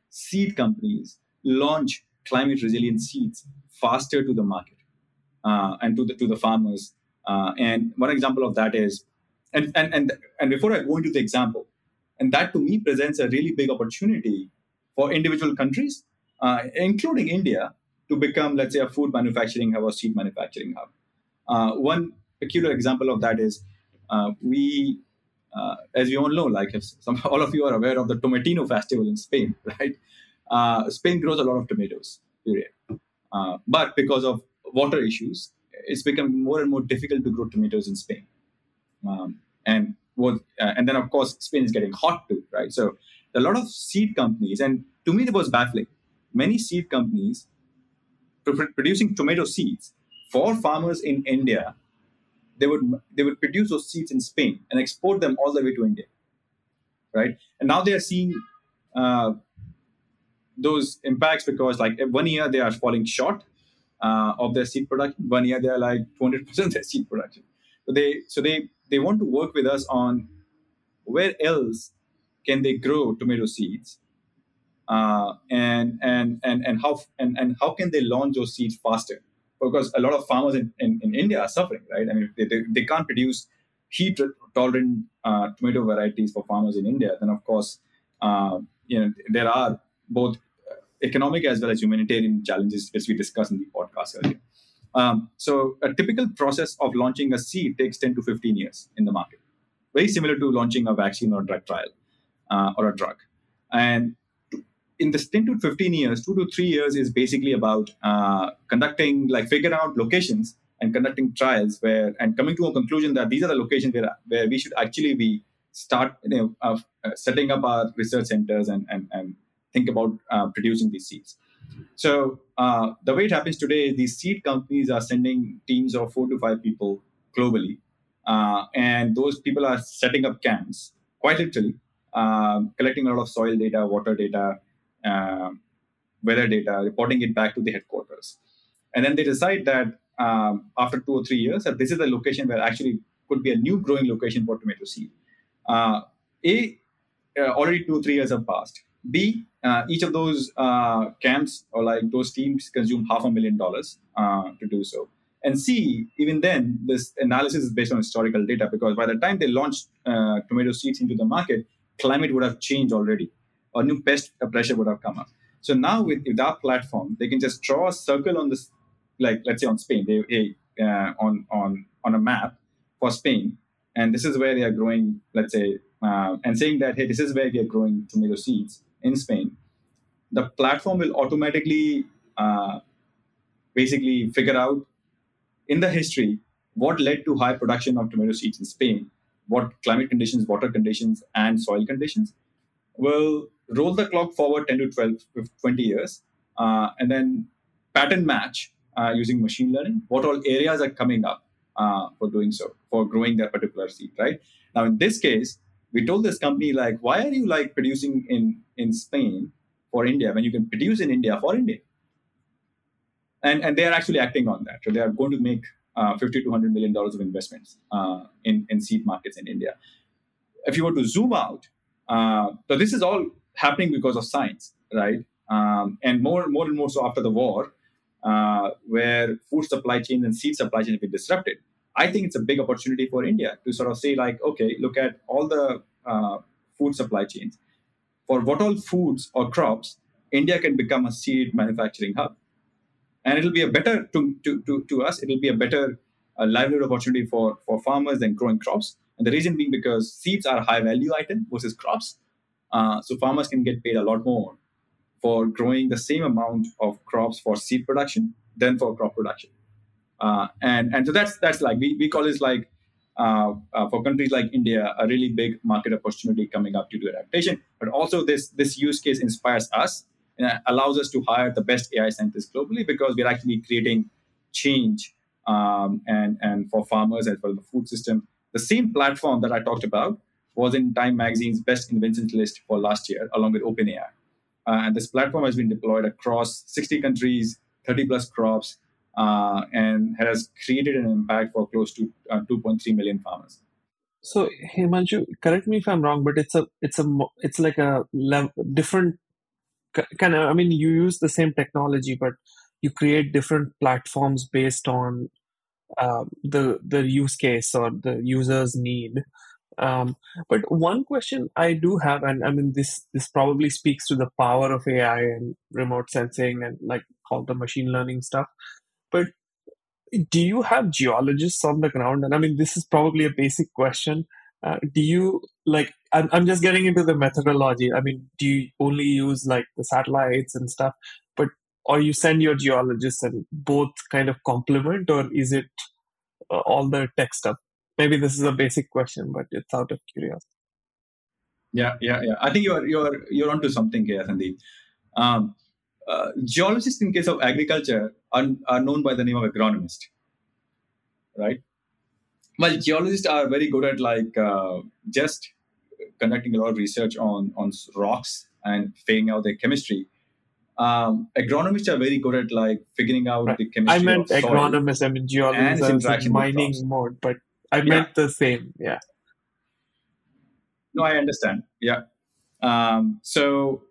seed companies launch climate resilient seeds faster to the market uh, and to the to the farmers. Uh, and one example of that is, and, and and and before I go into the example, and that to me presents a really big opportunity for individual countries, uh, including India, to become, let's say, a food manufacturing hub or seed manufacturing hub. Uh, one peculiar example of that is uh, we, uh, as you all know, like if some, all of you are aware of the Tomatino festival in Spain, right? Spain grows a lot of tomatoes, period. But because of water issues, it's become more and more difficult to grow tomatoes in Spain. Um, and what, uh, and then of course Spain is getting hot too, right? So a lot of seed companies, and to me it was baffling. Many seed companies producing tomato seeds for farmers in India, they would they would produce those seeds in Spain and export them all the way to India, right? And now they are seeing uh, those impacts because like one year they are falling short uh, of their seed production, one year they are like 200 percent their seed production. So they so they they want to work with us on where else can they grow tomato seeds uh, and and and and how and, and how can they launch those seeds faster? Because a lot of farmers in, in, in India are suffering, right? I mean, they, they, they can't produce heat tolerant uh, tomato varieties for farmers in India. Then, of course, uh, you know there are both economic as well as humanitarian challenges, as we discussed in the podcast earlier. Um, so, a typical process of launching a seed takes 10 to 15 years in the market, very similar to launching a vaccine or a drug trial uh, or a drug. And in this 10 to 15 years, two to three years is basically about uh, conducting, like figuring out locations and conducting trials where, and coming to a conclusion that these are the locations where, where we should actually be start you know, uh, setting up our research centers and, and, and think about uh, producing these seeds. So uh, the way it happens today, these seed companies are sending teams of four to five people globally, uh, and those people are setting up camps, quite literally, um, collecting a lot of soil data, water data, uh, weather data, reporting it back to the headquarters. And then they decide that um, after two or three years, that this is a location where actually could be a new growing location for tomato seed. Uh, a, uh, already two three years have passed. B, uh, each of those uh, camps or like those teams consume half a million dollars uh, to do so. And C, even then, this analysis is based on historical data because by the time they launched uh, tomato seeds into the market, climate would have changed already or new pest pressure would have come up. So now with, with our platform, they can just draw a circle on this, like let's say on Spain, they hey, uh, on on on a map for Spain, and this is where they are growing. Let's say, uh, and saying that hey, this is where we are growing tomato seeds in Spain. The platform will automatically, uh, basically, figure out in the history what led to high production of tomato seeds in Spain, what climate conditions, water conditions, and soil conditions, will roll the clock forward 10 to 12, 20 years, uh, and then pattern match uh, using machine learning what all areas are coming up uh, for doing so, for growing that particular seed, right? Now, in this case, we told this company, like, why are you like producing in, in Spain for India when you can produce in India for India? And, and they are actually acting on that. So they are going to make uh, 50 to 100 million dollars of investments uh, in, in seed markets in India. If you were to zoom out, uh, so this is all happening because of science, right? Um, and more, more and more so after the war, uh, where food supply chains and seed supply chains have been disrupted. I think it's a big opportunity for India to sort of say, like, okay, look at all the uh, food supply chains. For what all foods or crops, India can become a seed manufacturing hub. And it'll be a better, to, to, to, to us, it'll be a better uh, livelihood opportunity for, for farmers than growing crops. And the reason being because seeds are a high value item versus crops. Uh, so farmers can get paid a lot more for growing the same amount of crops for seed production than for crop production. Uh, and and so that's that's like we, we call this like uh, uh, for countries like India a really big market opportunity coming up due to adaptation. But also this this use case inspires us and allows us to hire the best AI scientists globally because we're actually creating change um, and and for farmers as well the food system. The same platform that I talked about was in Time Magazine's best inventions list for last year, along with OpenAI. Uh, and this platform has been deployed across 60 countries, 30 plus crops, uh, and has created an impact for close to uh, 2.3 million farmers. So Himanshu, correct me if I'm wrong, but it's a it's a it's like a different kind of. I mean, you use the same technology, but you create different platforms based on uh, the the use case or the user's need. Um, but one question I do have, and I mean this this probably speaks to the power of AI and remote sensing and like all the machine learning stuff. But do you have geologists on the ground? And I mean, this is probably a basic question. Uh, do you like? I'm, I'm just getting into the methodology. I mean, do you only use like the satellites and stuff, but or you send your geologists and both kind of complement, or is it uh, all the tech stuff? Maybe this is a basic question, but it's out of curiosity. Yeah, yeah, yeah. I think you're you're you're onto something here, Sandeep. Um, uh, geologists, in case of agriculture, are, are known by the name of agronomist, right? Well, geologists are very good at like uh, just conducting a lot of research on on rocks and figuring out their chemistry. Um, agronomists are very good at like figuring out right. the chemistry. I meant agronomists. I mean geologists. I mining mode, but I meant the same. Yeah. No, I understand. Yeah. Um, so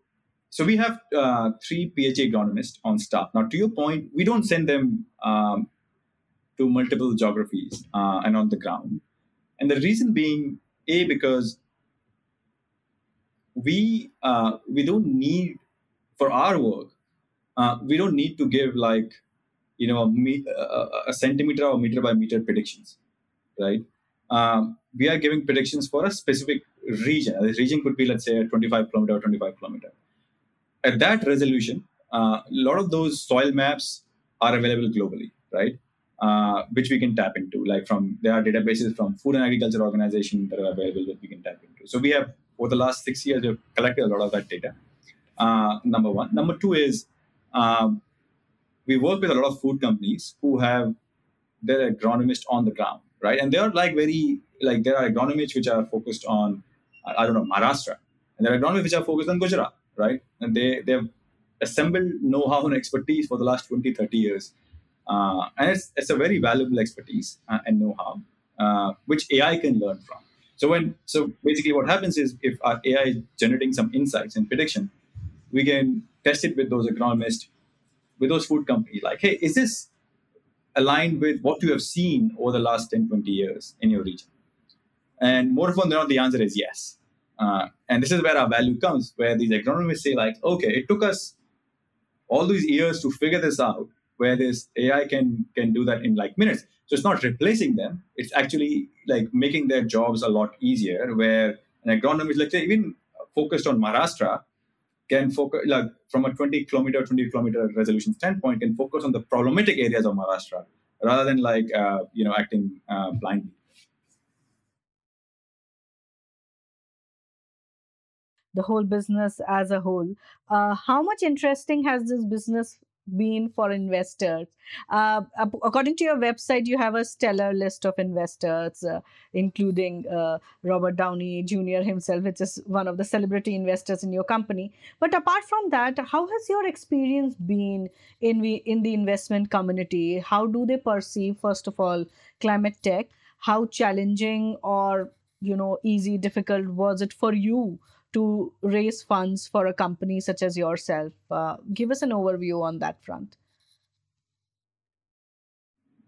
so we have uh, three PhD agronomists on staff. Now, to your point, we don't send them um, to multiple geographies uh, and on the ground. And the reason being, a because we uh, we don't need for our work, uh, we don't need to give like you know a, a centimeter or meter by meter predictions, right? Um, we are giving predictions for a specific region. The region could be, let's say, a 25 kilometer or 25 kilometer at that resolution, uh, a lot of those soil maps are available globally, right? Uh, which we can tap into. Like from there are databases from Food and Agriculture Organization that are available that we can tap into. So we have over the last six years we've collected a lot of that data. Uh, number one. Number two is um, we work with a lot of food companies who have their agronomists on the ground, right? And they are like very like there are agronomists which are focused on I don't know Maharashtra, and there are agronomists which are focused on Gujarat right? And they they've assembled know-how and expertise for the last 20, 30 years. Uh, and it's, it's a very valuable expertise uh, and know-how, uh, which AI can learn from. So when so basically what happens is if our AI is generating some insights and prediction, we can test it with those agronomists, with those food companies, like, hey, is this aligned with what you have seen over the last 10, 20 years in your region? And more often than not, the answer is yes. Uh, and this is where our value comes, where these agronomists say, like, okay, it took us all these years to figure this out, where this AI can can do that in like minutes. So it's not replacing them; it's actually like making their jobs a lot easier. Where an agronomist, let's say, even focused on Maharashtra, can focus like from a 20 kilometer, 20 kilometer resolution standpoint, can focus on the problematic areas of Maharashtra rather than like uh, you know acting uh, blindly. The whole business as a whole. Uh, how much interesting has this business been for investors? Uh, according to your website, you have a stellar list of investors, uh, including uh, Robert Downey Jr. himself, which is one of the celebrity investors in your company. But apart from that, how has your experience been in the, in the investment community? How do they perceive, first of all, climate tech? How challenging or you know easy, difficult was it for you to raise funds for a company such as yourself. Uh, give us an overview on that front.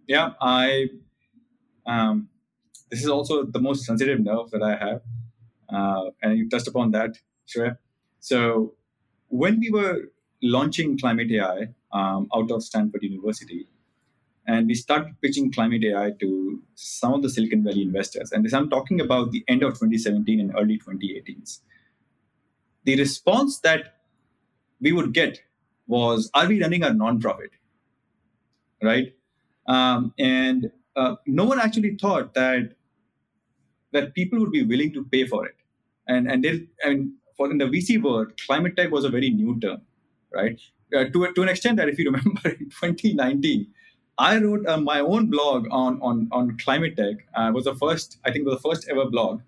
Yeah, I. Um, this is also the most sensitive nerve that I have, uh, and you touched upon that, Shreya. So, when we were launching Climate AI um, out of Stanford University, and we started pitching climate AI to some of the Silicon Valley investors. And this I'm talking about the end of 2017 and early 2018s the response that we would get was, "Are we running a nonprofit?" Right, um, and uh, no one actually thought that that people would be willing to pay for it. And and they, I mean, for in the VC world, climate tech was a very new term, right? Uh, to to an extent that if you remember in 2019, I wrote uh, my own blog on on on climate tech. Uh, was the first, I think, was the first ever blog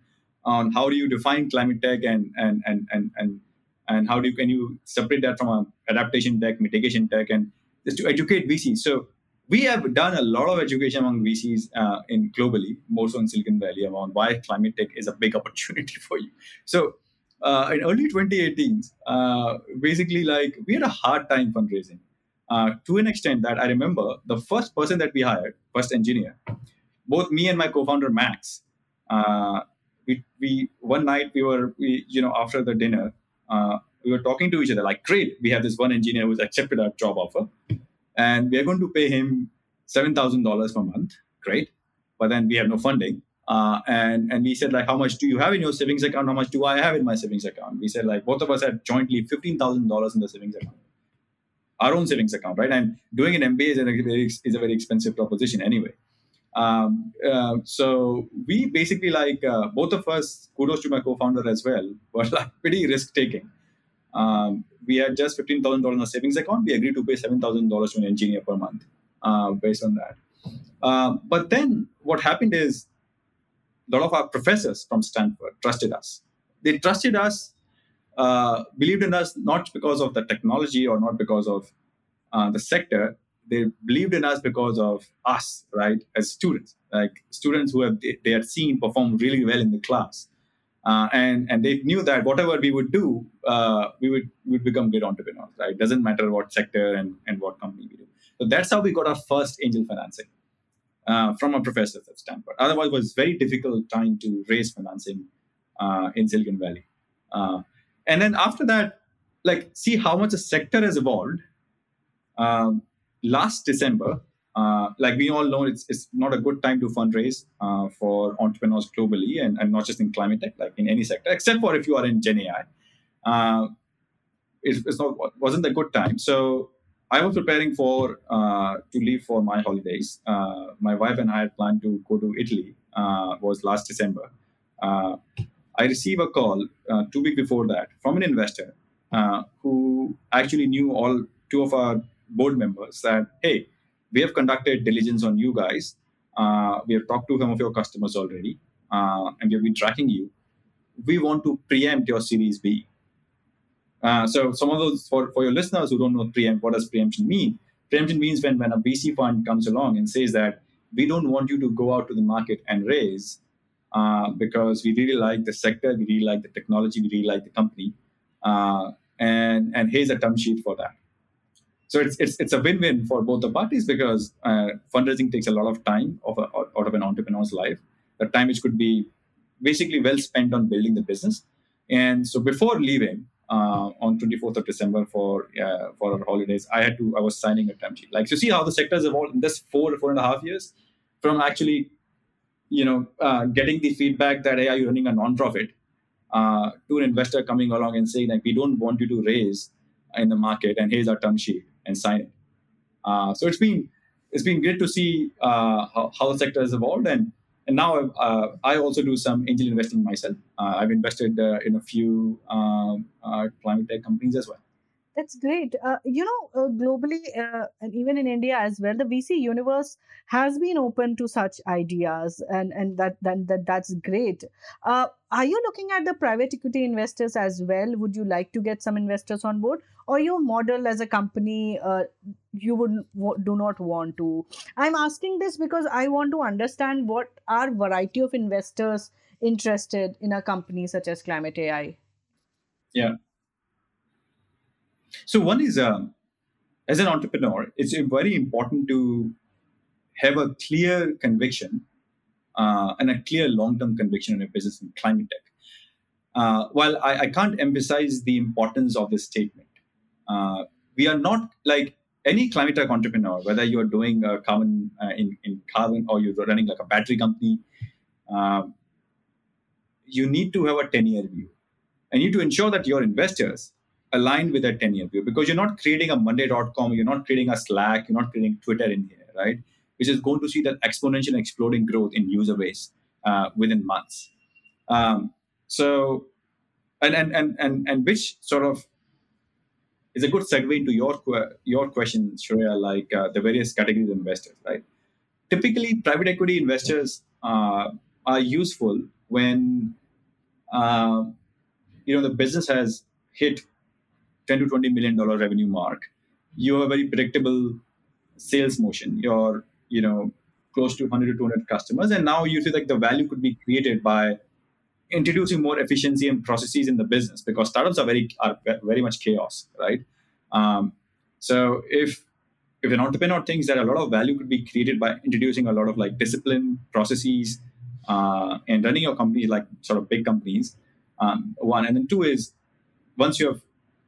on how do you define climate tech and and and and and and how do you can you separate that from adaptation tech, mitigation tech, and just to educate VCs. So we have done a lot of education among VCs uh, in globally, more so in Silicon Valley, around why climate tech is a big opportunity for you. So uh, in early 2018, uh, basically, like we had a hard time fundraising. Uh, to an extent that I remember the first person that we hired, first engineer, both me and my co-founder Max, uh, we, we one night we were we you know after the dinner uh, we were talking to each other like great we have this one engineer who's accepted our job offer and we are going to pay him $7000 per month. Great. But then we have no funding. Uh, and and we said like how much do you have in your savings account? How much do i have in my savings account? We said like both of us had jointly $15000 in the savings account. Our own savings account right? And doing an mba is a very, is a very expensive proposition anyway um, uh, so we basically like uh, both of us kudos to my co-founder as well were like pretty risk taking um, we had just $15000 in a savings account we agreed to pay $7000 to an engineer per month uh, based on that um, but then what happened is a lot of our professors from Stanford trusted us. They trusted us, uh, believed in us not because of the technology or not because of uh, the sector. They believed in us because of us, right? As students, like students who have they had seen perform really well in the class, uh, and and they knew that whatever we would do, uh, we would would become great entrepreneurs, right? Doesn't matter what sector and and what company we do. So that's how we got our first angel financing uh, from a professor at Stanford. Otherwise, it was very difficult time to raise financing uh, in Silicon Valley. Uh, and then after that, like see how much the sector has evolved. Um, last December, uh, like we all know, it's, it's not a good time to fundraise uh, for entrepreneurs globally, and, and not just in climate tech, like in any sector, except for if you are in Gen AI. Uh, it, it's not wasn't a good time. So I was preparing for uh, to leave for my holidays. Uh, my wife and I had planned to go to Italy. Uh, was last December. I received a call two weeks before that from an investor who actually knew all two of our board members. That hey, we have conducted diligence on you guys. we have talked to some of your customers already, and we have been tracking you. We want to preempt your Series B uh, so some of those for, for your listeners who don't know preempt, what does preemption mean? Preemption means when, when a VC fund comes along and says that we don't want you to go out to the market and raise uh, because we really like the sector, we really like the technology, we really like the company, uh, and and here's a term sheet for that. So it's it's, it's a win-win for both the parties because uh, fundraising takes a lot of time of a, out of an entrepreneur's life. The time which could be basically well spent on building the business. And so before leaving, uh, on 24th of December for uh, for our holidays. I had to I was signing a term sheet. Like to see how the sector has evolved in this four four and a half years from actually, you know, uh, getting the feedback that hey, are you running a non-profit, uh, to an investor coming along and saying that we don't want you to raise in the market and here's our term sheet and sign it. Uh, so it's been it's been great to see uh, how, how the sector has evolved and and now uh, I also do some angel investing myself. Uh, I've invested uh, in a few um, climate tech companies as well. That's great. Uh, you know, uh, globally and even in India as well, the VC universe has been open to such ideas, and and that that, that that's great. are you looking at the private equity investors as well? Would you like to get some investors on board, or your model as a company you would do not want to i'm asking this because i want to understand what are variety of investors interested in a company such as climate ai yeah so one is um, as an entrepreneur it's very important to have a clear conviction uh, and a clear long-term conviction in a business in climate tech uh, while I, I, can't emphasize the importance of this statement uh, we are not like any climate tech entrepreneur, whether you're doing a carbon uh, in, in carbon or you're running like a battery company, um, you need to have a 10 year view. And you need to ensure that your investors align with that 10 year view because you're not creating a Monday.com, you're not creating a Slack, you're not creating Twitter in here, right? Which is going to see that exponential exploding growth in user base uh, within months. Um, so, and, and, and, and, and which sort of is a good segue into your your question, Shreya, like uh, the various categories of investors, right? Typically, private equity investors uh, are useful when uh, you know the business has hit 10 to 20 million dollar revenue mark. You have a very predictable sales motion. You're you know close to 100 to 200 customers, and now you see like the value could be created by introducing more efficiency and processes in the business because startups are very are very much chaos, right? Um, so if if an entrepreneur thinks that a lot of value could be created by introducing a lot of like discipline processes uh, and running your company like sort of big companies, um, one and then two is once you have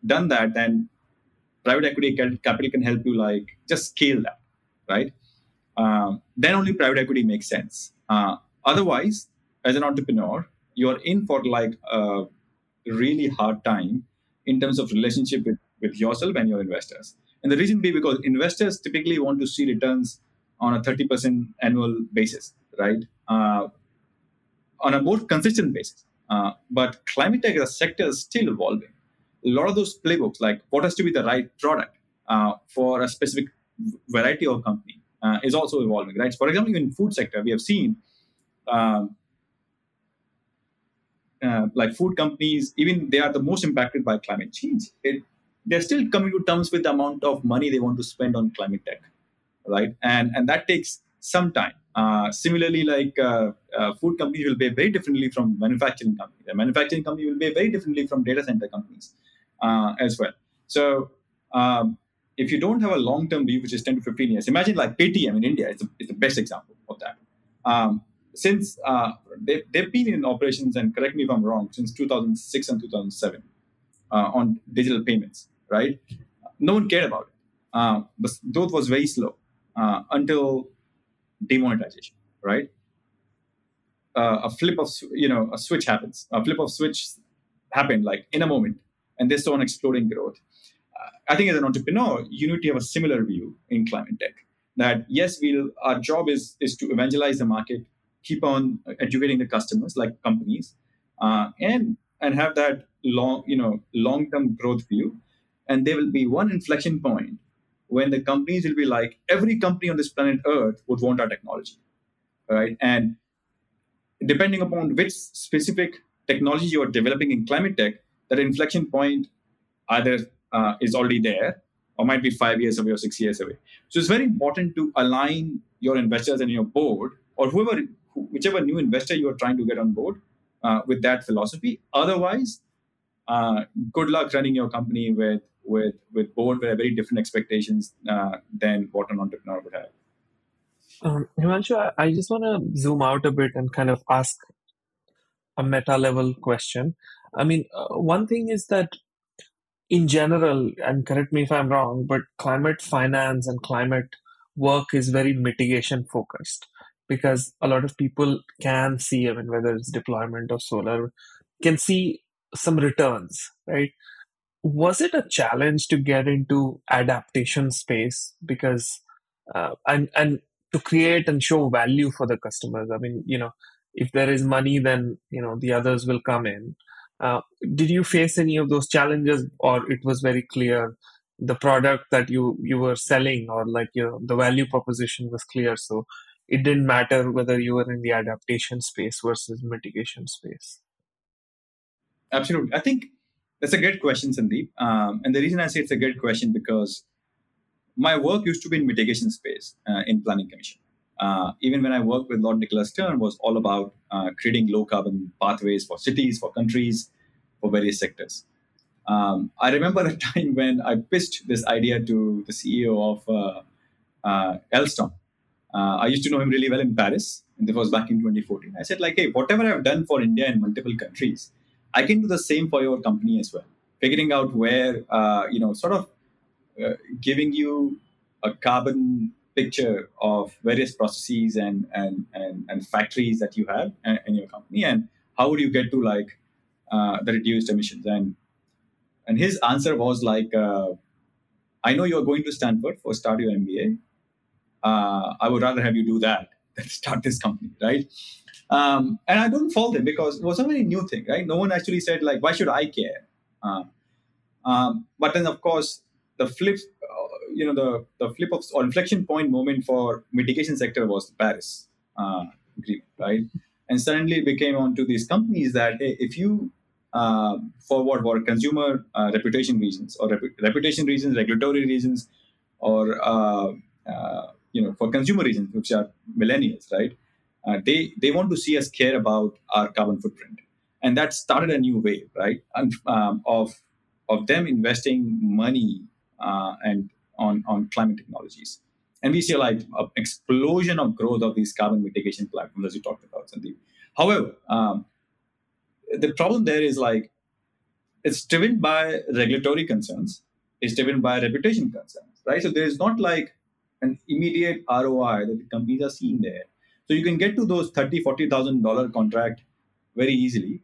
done that, then private equity capital can help you like just scale that, right? Um, then only private equity makes sense. Uh, otherwise, as an entrepreneur, you're in for like a really hard time in terms of relationship with, with yourself and your investors. And the reason being because investors typically want to see returns on a 30% annual basis, right? Uh, on a more consistent basis. Uh, but climate tech as a sector is still evolving. A lot of those playbooks, like what has to be the right product uh, for a specific variety of company, uh, is also evolving, right? For example, in food sector, we have seen um, uh, like food companies, even they are the most impacted by climate change. It, they're still coming to terms with the amount of money they want to spend on climate tech, right? And and that takes some time. Uh, similarly, like uh, uh, food companies will behave very differently from manufacturing companies. A manufacturing company will behave very differently from data center companies uh, as well. So um, if you don't have a long-term view, which is 10 to 15 years, imagine like Paytm in India is, the best example of that. Um, since uh, they, they've been in operations, and correct me if I'm wrong, since 2006 and 2007 uh, on digital payments, right? No one cared about it. Uh, the growth was very slow uh, until demonetization, right? Uh, a flip of, you know, a switch happens. A flip of switch happened like in a moment, and they saw an exploding growth. Uh, I think as an entrepreneur, you need to have a similar view in climate tech. That yes, we'll our job is is to evangelize the market, keep on educating the customers like companies uh, and and have that long you know long term growth view and there will be one inflection point when the companies will be like every company on this planet earth would want our technology right and depending upon which specific technology you are developing in climate tech that inflection point either uh, is already there or might be five years away or six years away so it's very important to align your investors and your board or whoever whichever new investor you are trying to get on board uh, with that philosophy. Otherwise, uh, good luck running your company with with with board with very different expectations uh, than what an entrepreneur would have. Um, Himanshu, I, just want to zoom out a bit and kind of ask a meta level question. I mean, uh, one thing is that in general, and correct me if I'm wrong, but climate finance and climate work is very mitigation focused because a lot of people can see, I mean, whether it's deployment of solar, can see some returns, right? Was it a challenge to get into adaptation space because uh, and and to create and show value for the customers? I mean, you know, if there is money, then you know the others will come in. Uh, did you face any of those challenges, or it was very clear the product that you you were selling, or like you know, the value proposition was clear, so it didn't matter whether you were in the adaptation space versus mitigation space. Absolutely. I think that's a great question, Sandeep. Um, and the reason I say it's a great question because my work used to be in mitigation space uh, in planning commission. Uh, even when I worked with Lord Nicholas Stern, was all about uh, creating low carbon pathways for cities, for countries, for various sectors. Um, I remember a time when I pitched this idea to the CEO of uh, uh, Alstom, uh, I used to know him really well in Paris, and this was back in 2014. I said, like, hey, whatever I've done for India in multiple countries, I can do the same for your company as well. Figuring out where, uh, you know, sort of uh, giving you a carbon picture of various processes and and and, and factories that you have in your company, and how would you get to like uh, the reduced emissions? And and his answer was like, uh, I know you're going to Stanford for start your MBA uh, I would rather have you do that than start this company, right? Um, and I don't fault him because it was a very new thing, right? No one actually said like, why should I care? Uh, Um, but then, of course, the flip, you know, the, the flip of or inflection point moment for mitigation sector was the Paris uh, agreement, right? And suddenly it became onto these companies that hey, if you uh, for what for consumer uh, reputation reasons or rep- reputation reasons, regulatory reasons, or uh, uh, you know for consumer reasons, which are millennials, right? Uh, they they want to see us care about our carbon footprint, and that started a new wave, right? And, um, of of them investing money uh, and on on climate technologies. And we see like an explosion of growth of these carbon mitigation platforms, as you talked about, Sandeep. However, um, the problem there is like it's driven by regulatory concerns, it's driven by reputation concerns, right? So there is not like an immediate ROI that the companies are seeing there. So you can get to those thirty, forty thousand dollar contract very easily,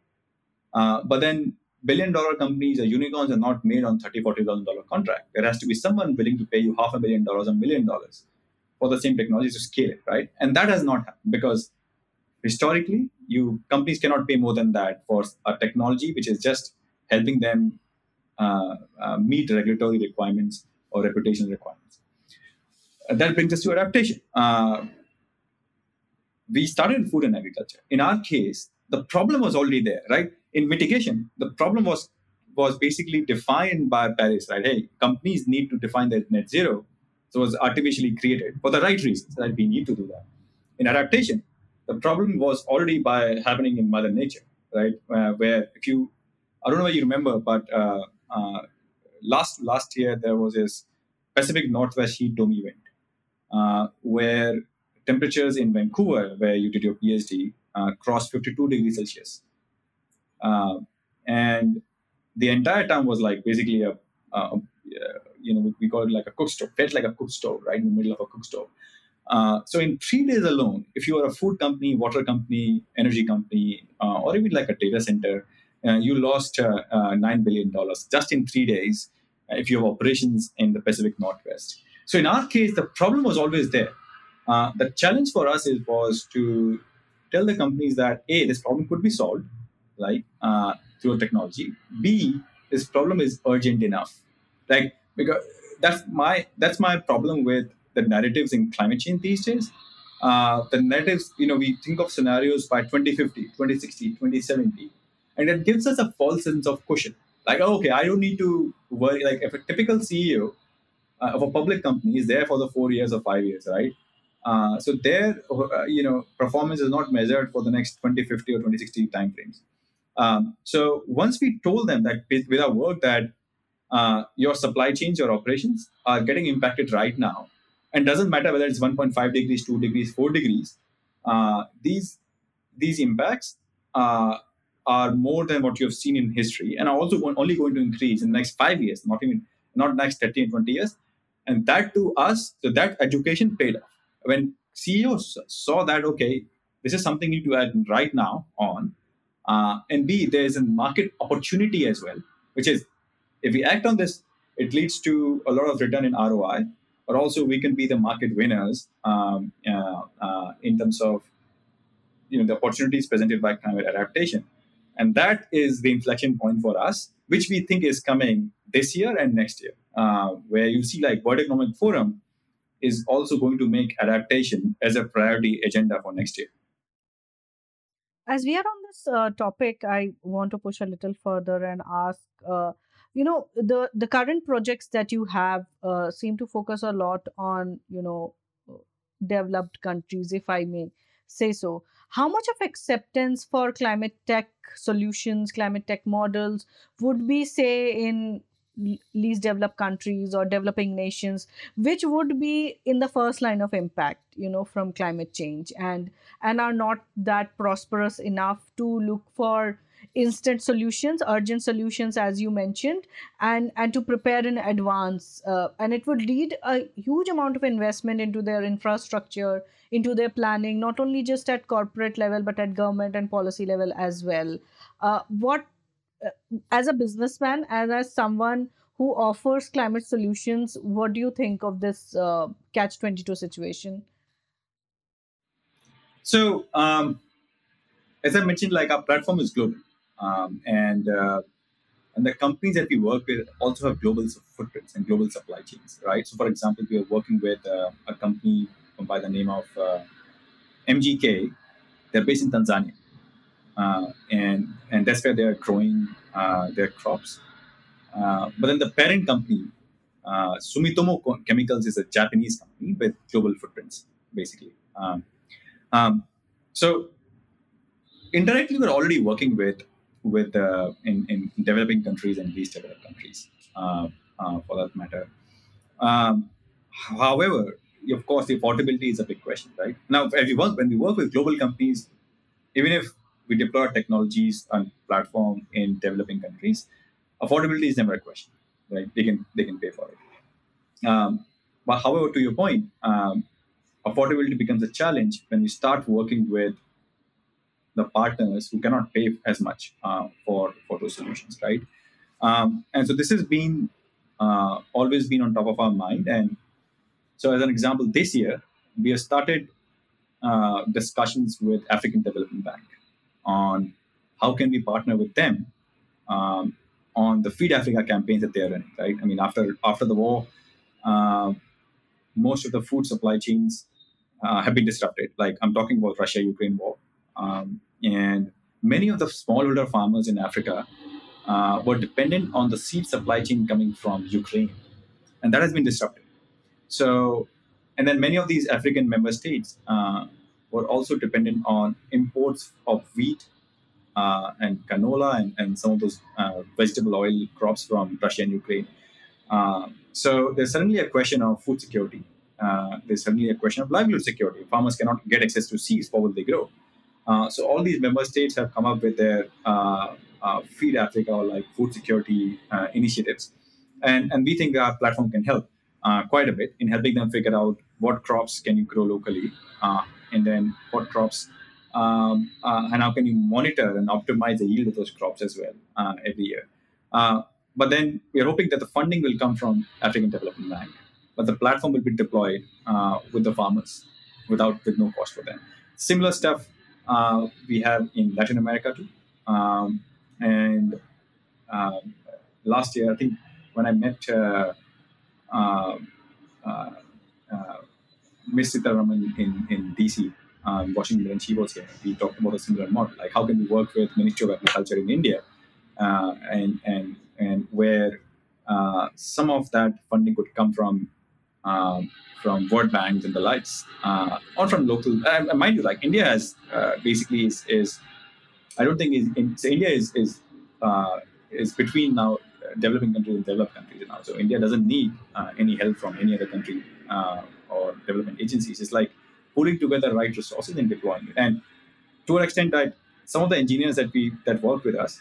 uh, but then billion dollar companies or unicorns are not made on thirty, forty thousand dollar contract. There has to be someone willing to pay you half a million dollars, a million dollars for the same technology to scale it, right? And that has not happened because historically you companies cannot pay more than that for a technology which is just helping them uh, uh, meet regulatory requirements or reputation requirements. Uh, that brings us to adaptation. Uh, we started food and agriculture. In our case, the problem was already there, right? In mitigation, the problem was was basically defined by Paris, right? Hey, companies need to define their net zero. So it was artificially created for the right reasons that we need to do that. In adaptation, the problem was already by happening in Mother Nature, right? Uh, where if you, I don't know if you remember, but uh, uh, last last year there was this Pacific Northwest heat dome event uh, where temperatures in Vancouver, where you did your PhD, uh, crossed 52 degrees Celsius, uh, and the entire town was like basically a, a you know we call it like a cook stove, felt like a cook stove, right in the middle of a cook stove uh, so in three days alone, if you are a food company, water company, energy company, uh, or even like a data center, uh, you lost uh, uh, nine billion dollars just in three days if you have operations in the Pacific Northwest. So in our case, the problem was always there. the challenge for us is was to tell the companies that a this problem could be solved, like through technology. B this problem is urgent enough, like because that's my that's my problem with the narratives in climate change these days. Uh, the narratives, you know, we think of scenarios by 2050, 2060, 2070, and it gives us a false sense of cushion. Like, oh, okay, I don't need to worry. Like, if a typical CEO uh, of a public company is there for the four years or five years, right? Uh, so their, uh, you know, performance is not measured for the next 2050 or 2060 timeframes. Um, so once we told them that with our work that uh, your supply chains, your operations are getting impacted right now, and doesn't matter whether it's 1.5 degrees 2 degrees 4 degrees uh, these these impacts uh, are more than what you have seen in history and are also only going to increase in the next five years not even not next 30 and 20 years. And that to us so that education paid off. When ceos saw that okay this is something you need to add right now on uh, and b there is a market opportunity as well which is if we act on this it leads to a lot of return in roi but also we can be the market winners um, uh, uh, in terms of you know the opportunities presented by climate adaptation. And that is the inflection point for us which we think is coming this year and next year uh, where you see like world economic forum is also going to make adaptation as a priority agenda for next year as we are on this uh, topic i want to push a little further and ask uh, you know the the current projects that you have uh, seem to focus a lot on you know developed countries if i may say so. How much of acceptance for climate tech solutions climate tech models would be say in least developed countries or developing nations which would be in the first line of impact you know from climate change. And and are not that prosperous enough to look for instant solutions urgent solutions as you mentioned and and to prepare in advance uh, and it would lead a huge amount of investment into their infrastructure into their planning not only just at corporate level but at government and policy level as well. Uh, what as a businessman as as someone who offers climate solutions what do you think of this uh, catch 22 situation so um, as i mentioned like our platform is global um, and uh, And the companies that we work with also have global footprints and global supply chains, right? So, for example, we are working with uh, a company by the name of uh, MGK. They're based in Tanzania, and and that's where they are growing uh, their crops. Uh, but then the parent company, uh, Sumitomo Chemicals, is a Japanese company with global footprints, basically. Um, um, so indirectly, we're already working with with uh, in, in developing countries and least developed countries, uh, uh, for that matter. Um, however, of course, the affordability is a big question, right? Now, we work when we work with global companies, even if we deploy technologies and platform in developing countries, affordability is never a question, right? They can they can pay for it. Um, but however, to your point, um, affordability becomes a challenge when you start working with the partners who cannot pay as much uh, for for those solutions, right? Um, and so this has been uh, always been on top of our mind. And so, as an example, this year we have started uh, discussions with African Development Bank on how can we partner with them um, on the Feed Africa campaigns that they are running. Right? I mean, after after the war, uh, most of the food supply chains uh, have been disrupted. Like I'm talking about Russia-Ukraine war. Um, and many of the smallholder farmers in Africa uh, were dependent on the seed supply chain coming from Ukraine. And that has been disrupted. So, and then many of these African member states uh, were also dependent on imports of wheat uh, and canola and, and some of those uh, vegetable oil crops from Russia and Ukraine. Uh, so there's suddenly a question of food security. Uh, there's suddenly a question of livelihood security. Farmers cannot get access to seeds for what they grow. Uh, so all these member states have come up with their uh, Feed Africa or like food security initiatives, and and we think our platform can help quite a bit in helping them figure out what crops can you grow locally, and then what crops. Um, and how can you monitor and optimize the yield of those crops as well every year? but then we are hoping that the funding will come from African Development Bank, but the platform will be deployed with the farmers without with no cost for them. Similar stuff uh, we have in Latin America too. Um, and uh, last year, I think when I met uh, um, uh, uh, Miss Sitharaman in, in DC, um, Washington, and she was here, we talked about a similar model, like how can we work with Ministry of Agriculture in India, uh, and and and where some of that funding could come from um, from World Banks and the likes, uh, or from local. Uh, mind you, like India has uh, basically is, is, I don't think is in, so India is is uh, is between now uh, developing countries and developed countries now. So India doesn't need uh, any help from any other country or development agencies. is like pulling together the right resources and deploying it. And to an extent, that some of the engineers that we that work with us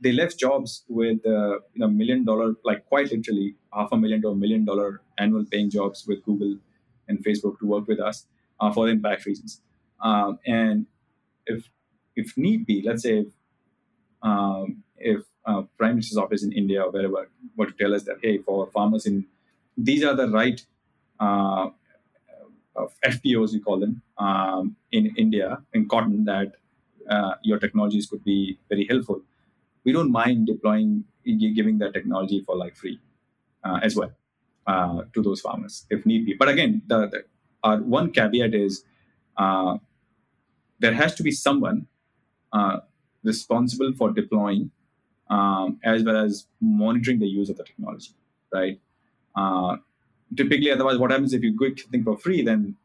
they left jobs with uh, you know million dollar like quite literally half a million to a million dollar annual paying jobs with google and facebook to work with us uh, for impact reasons um, and if if need be let's say if, um, if uh, prime minister's office in india or wherever were to tell us that hey for farmers in these are the right uh, fpos we call them um, in india in cotton that uh, your technologies could be very helpful we don't mind deploying giving that technology for like free uh, as well uh, to those farmers if need be. But again, the, the our one caveat is uh, there has to be someone uh, responsible for deploying um, as well as monitoring the use of the technology, right? Uh, typically, otherwise, what happens if you get something for free, then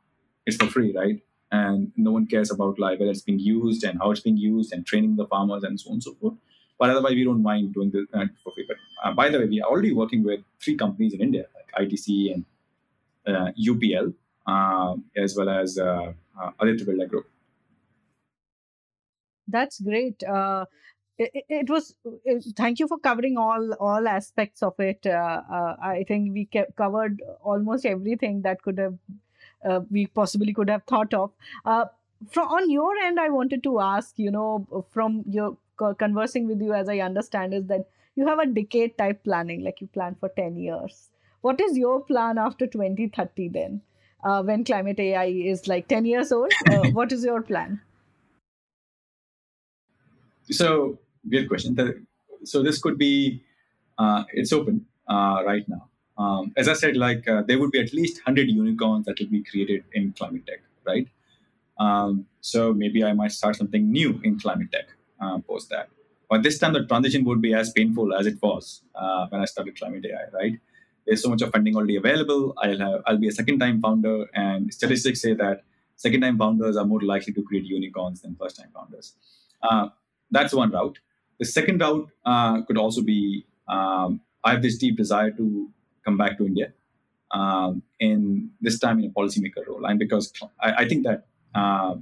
it's for free, right? And no one cares about like whether it's being used and how it's being used and training the farmers and so on and so forth. But otherwise, we don't mind doing this uh, for free. But uh, by the way, we are already working with three companies in India, like ITC and uh, UPL, um, as well as uh, uh, Aditya Birla Group. That's great. Uh, it, it, was. It, thank you for covering all all aspects of it. Uh, uh, I think we kept, covered almost everything that could have uh, we possibly could have thought of. from on your end, I wanted to ask. You know, from your conversing with you as i understand is that you have a decade type planning like you plan for 10 years what is your plan after 2030 then uh, when climate ai is like 10 years old uh, what is your plan so great question. So this could be uh, it's open uh, right now. Um, as I said, like uh, there would be at least 100 unicorns that will be created in climate tech, right? Um, so maybe I might start something new in climate tech uh, post that. But this time the transition would be as painful as it was uh, when I started Climate AI, right? There's so much of funding already available. I'll have I'll be a second time founder, and statistics say that second time founders are more likely to create unicorns than first time founders. Uh, that's one route. The second route uh, could also be um, I have this deep desire to come back to India, um, in this time in a policymaker role, and because I, I think that uh,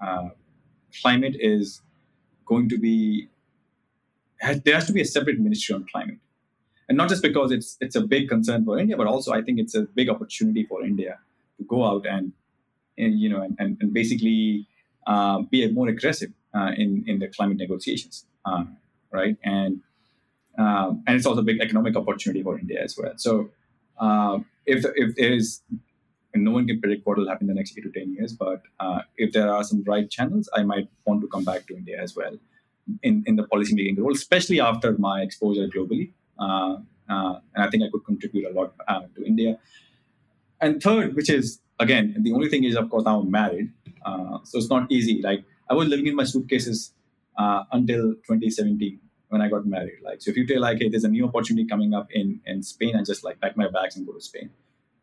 uh, climate is going to be has, there has to be a separate ministry on climate, and not just because it's it's a big concern for India, but also I think it's a big opportunity for India to go out and, and you know and, and, and basically uh, be more aggressive uh, in in the climate negotiations, uh, right? And um, and it's also a big economic opportunity for India as well. So uh, if if there is no one can predict what will happen in the next eight to ten years, but uh, if there are some right channels, I might want to come back to India as well in, in the policy making role, especially after my exposure globally. Uh, uh and I think I could contribute a lot uh, to India. And third, which is again the only thing is, of course, now I'm married, uh, so it's not easy. Like I was living in my suitcases until 2017 when I got married. Like, so if you tell like, hey, there's a new opportunity coming up in in Spain, I just like pack my bags and go to Spain.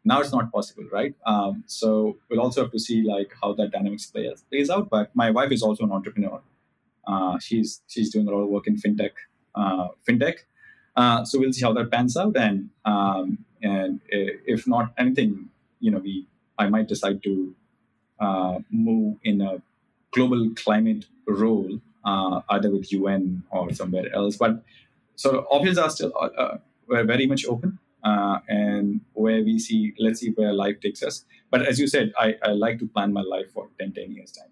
Now it's not possible, right? Um, so we'll also have to see like how that dynamics plays plays out. But my wife is also an entrepreneur. Uh, she's she's doing a lot of work in fintech, uh, fintech. Uh, so we'll see how that pans out, and um, and if not anything, you know, we I might decide to uh, move in a global climate role uh, either with UN or somewhere else. But so options are still uh, uh, we're very much open, uh, and where we see, let's see where life takes us. But as you said, I, I like to plan my life for 10, 10 years time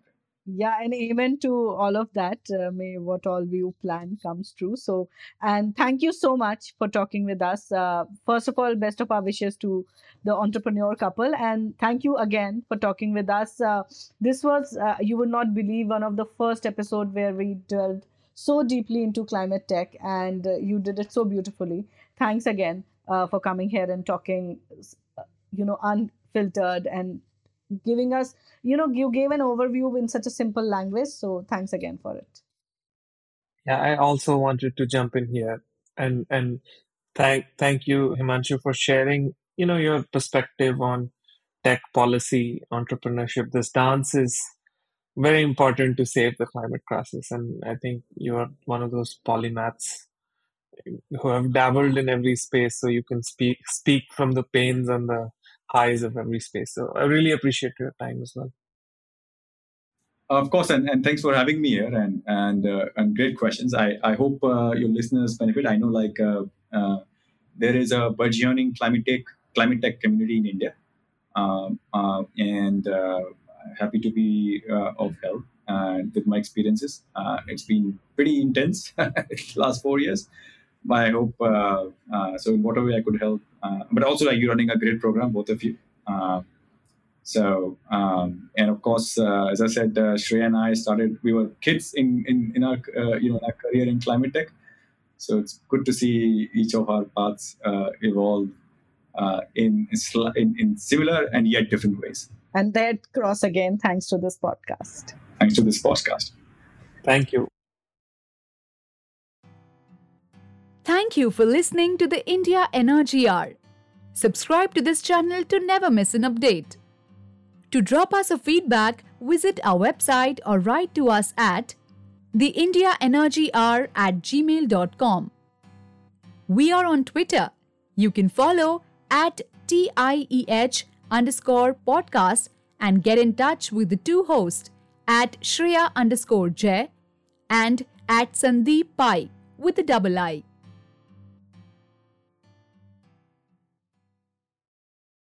yeah and amen to all of that uh, may what all you plan comes true. So and thank you so much for talking with us. Uh, first of all best of our wishes to the entrepreneur couple. And thank you again for talking with us. Uh, this was uh, you would not believe one of the first episode where we delved so deeply into climate tech and uh, you did it so beautifully. Thanks again uh, for coming here and talking you know unfiltered and giving us you know you gave an overview in such a simple language so thanks again for it. Yeah i also wanted to jump in here and and thank thank you himanshu for sharing you know your perspective on tech policy entrepreneurship. This dance is very important to save the climate crisis and i think you are one of those polymaths who have dabbled in every space so you can speak speak from the pains and the highs of every space. So I really appreciate your time as well. Of course, and, and thanks for having me here and and uh, and great questions. I I hope uh, your listeners benefit. I know like uh, uh there is a burgeoning climate tech climate tech community in India, um, uh, and uh, happy to be of help with my experiences. it's been pretty intense last four years. I hope uh, uh, so. In whatever way I could help, uh, but also like you're running a great program, both of you. so um, and of course, as I said, uh, Shreya and I started. We were kids in in, in our you know in our career in climate tech. So it's good to see each of our paths evolve uh, in, in, in similar and yet different ways. And that cross again, thanks to this podcast. Thanks to this podcast. Thank you. Thank you for listening to the India Energy Hour. Subscribe to this channel to never miss an update. To drop us a feedback, visit our website or write to us at theindiaenergyhour at gmail.com. We are on Twitter. You can follow at TIEH underscore podcast and get in touch with the two hosts at Shreya underscore Jai and at Sandeep Pai with a double I.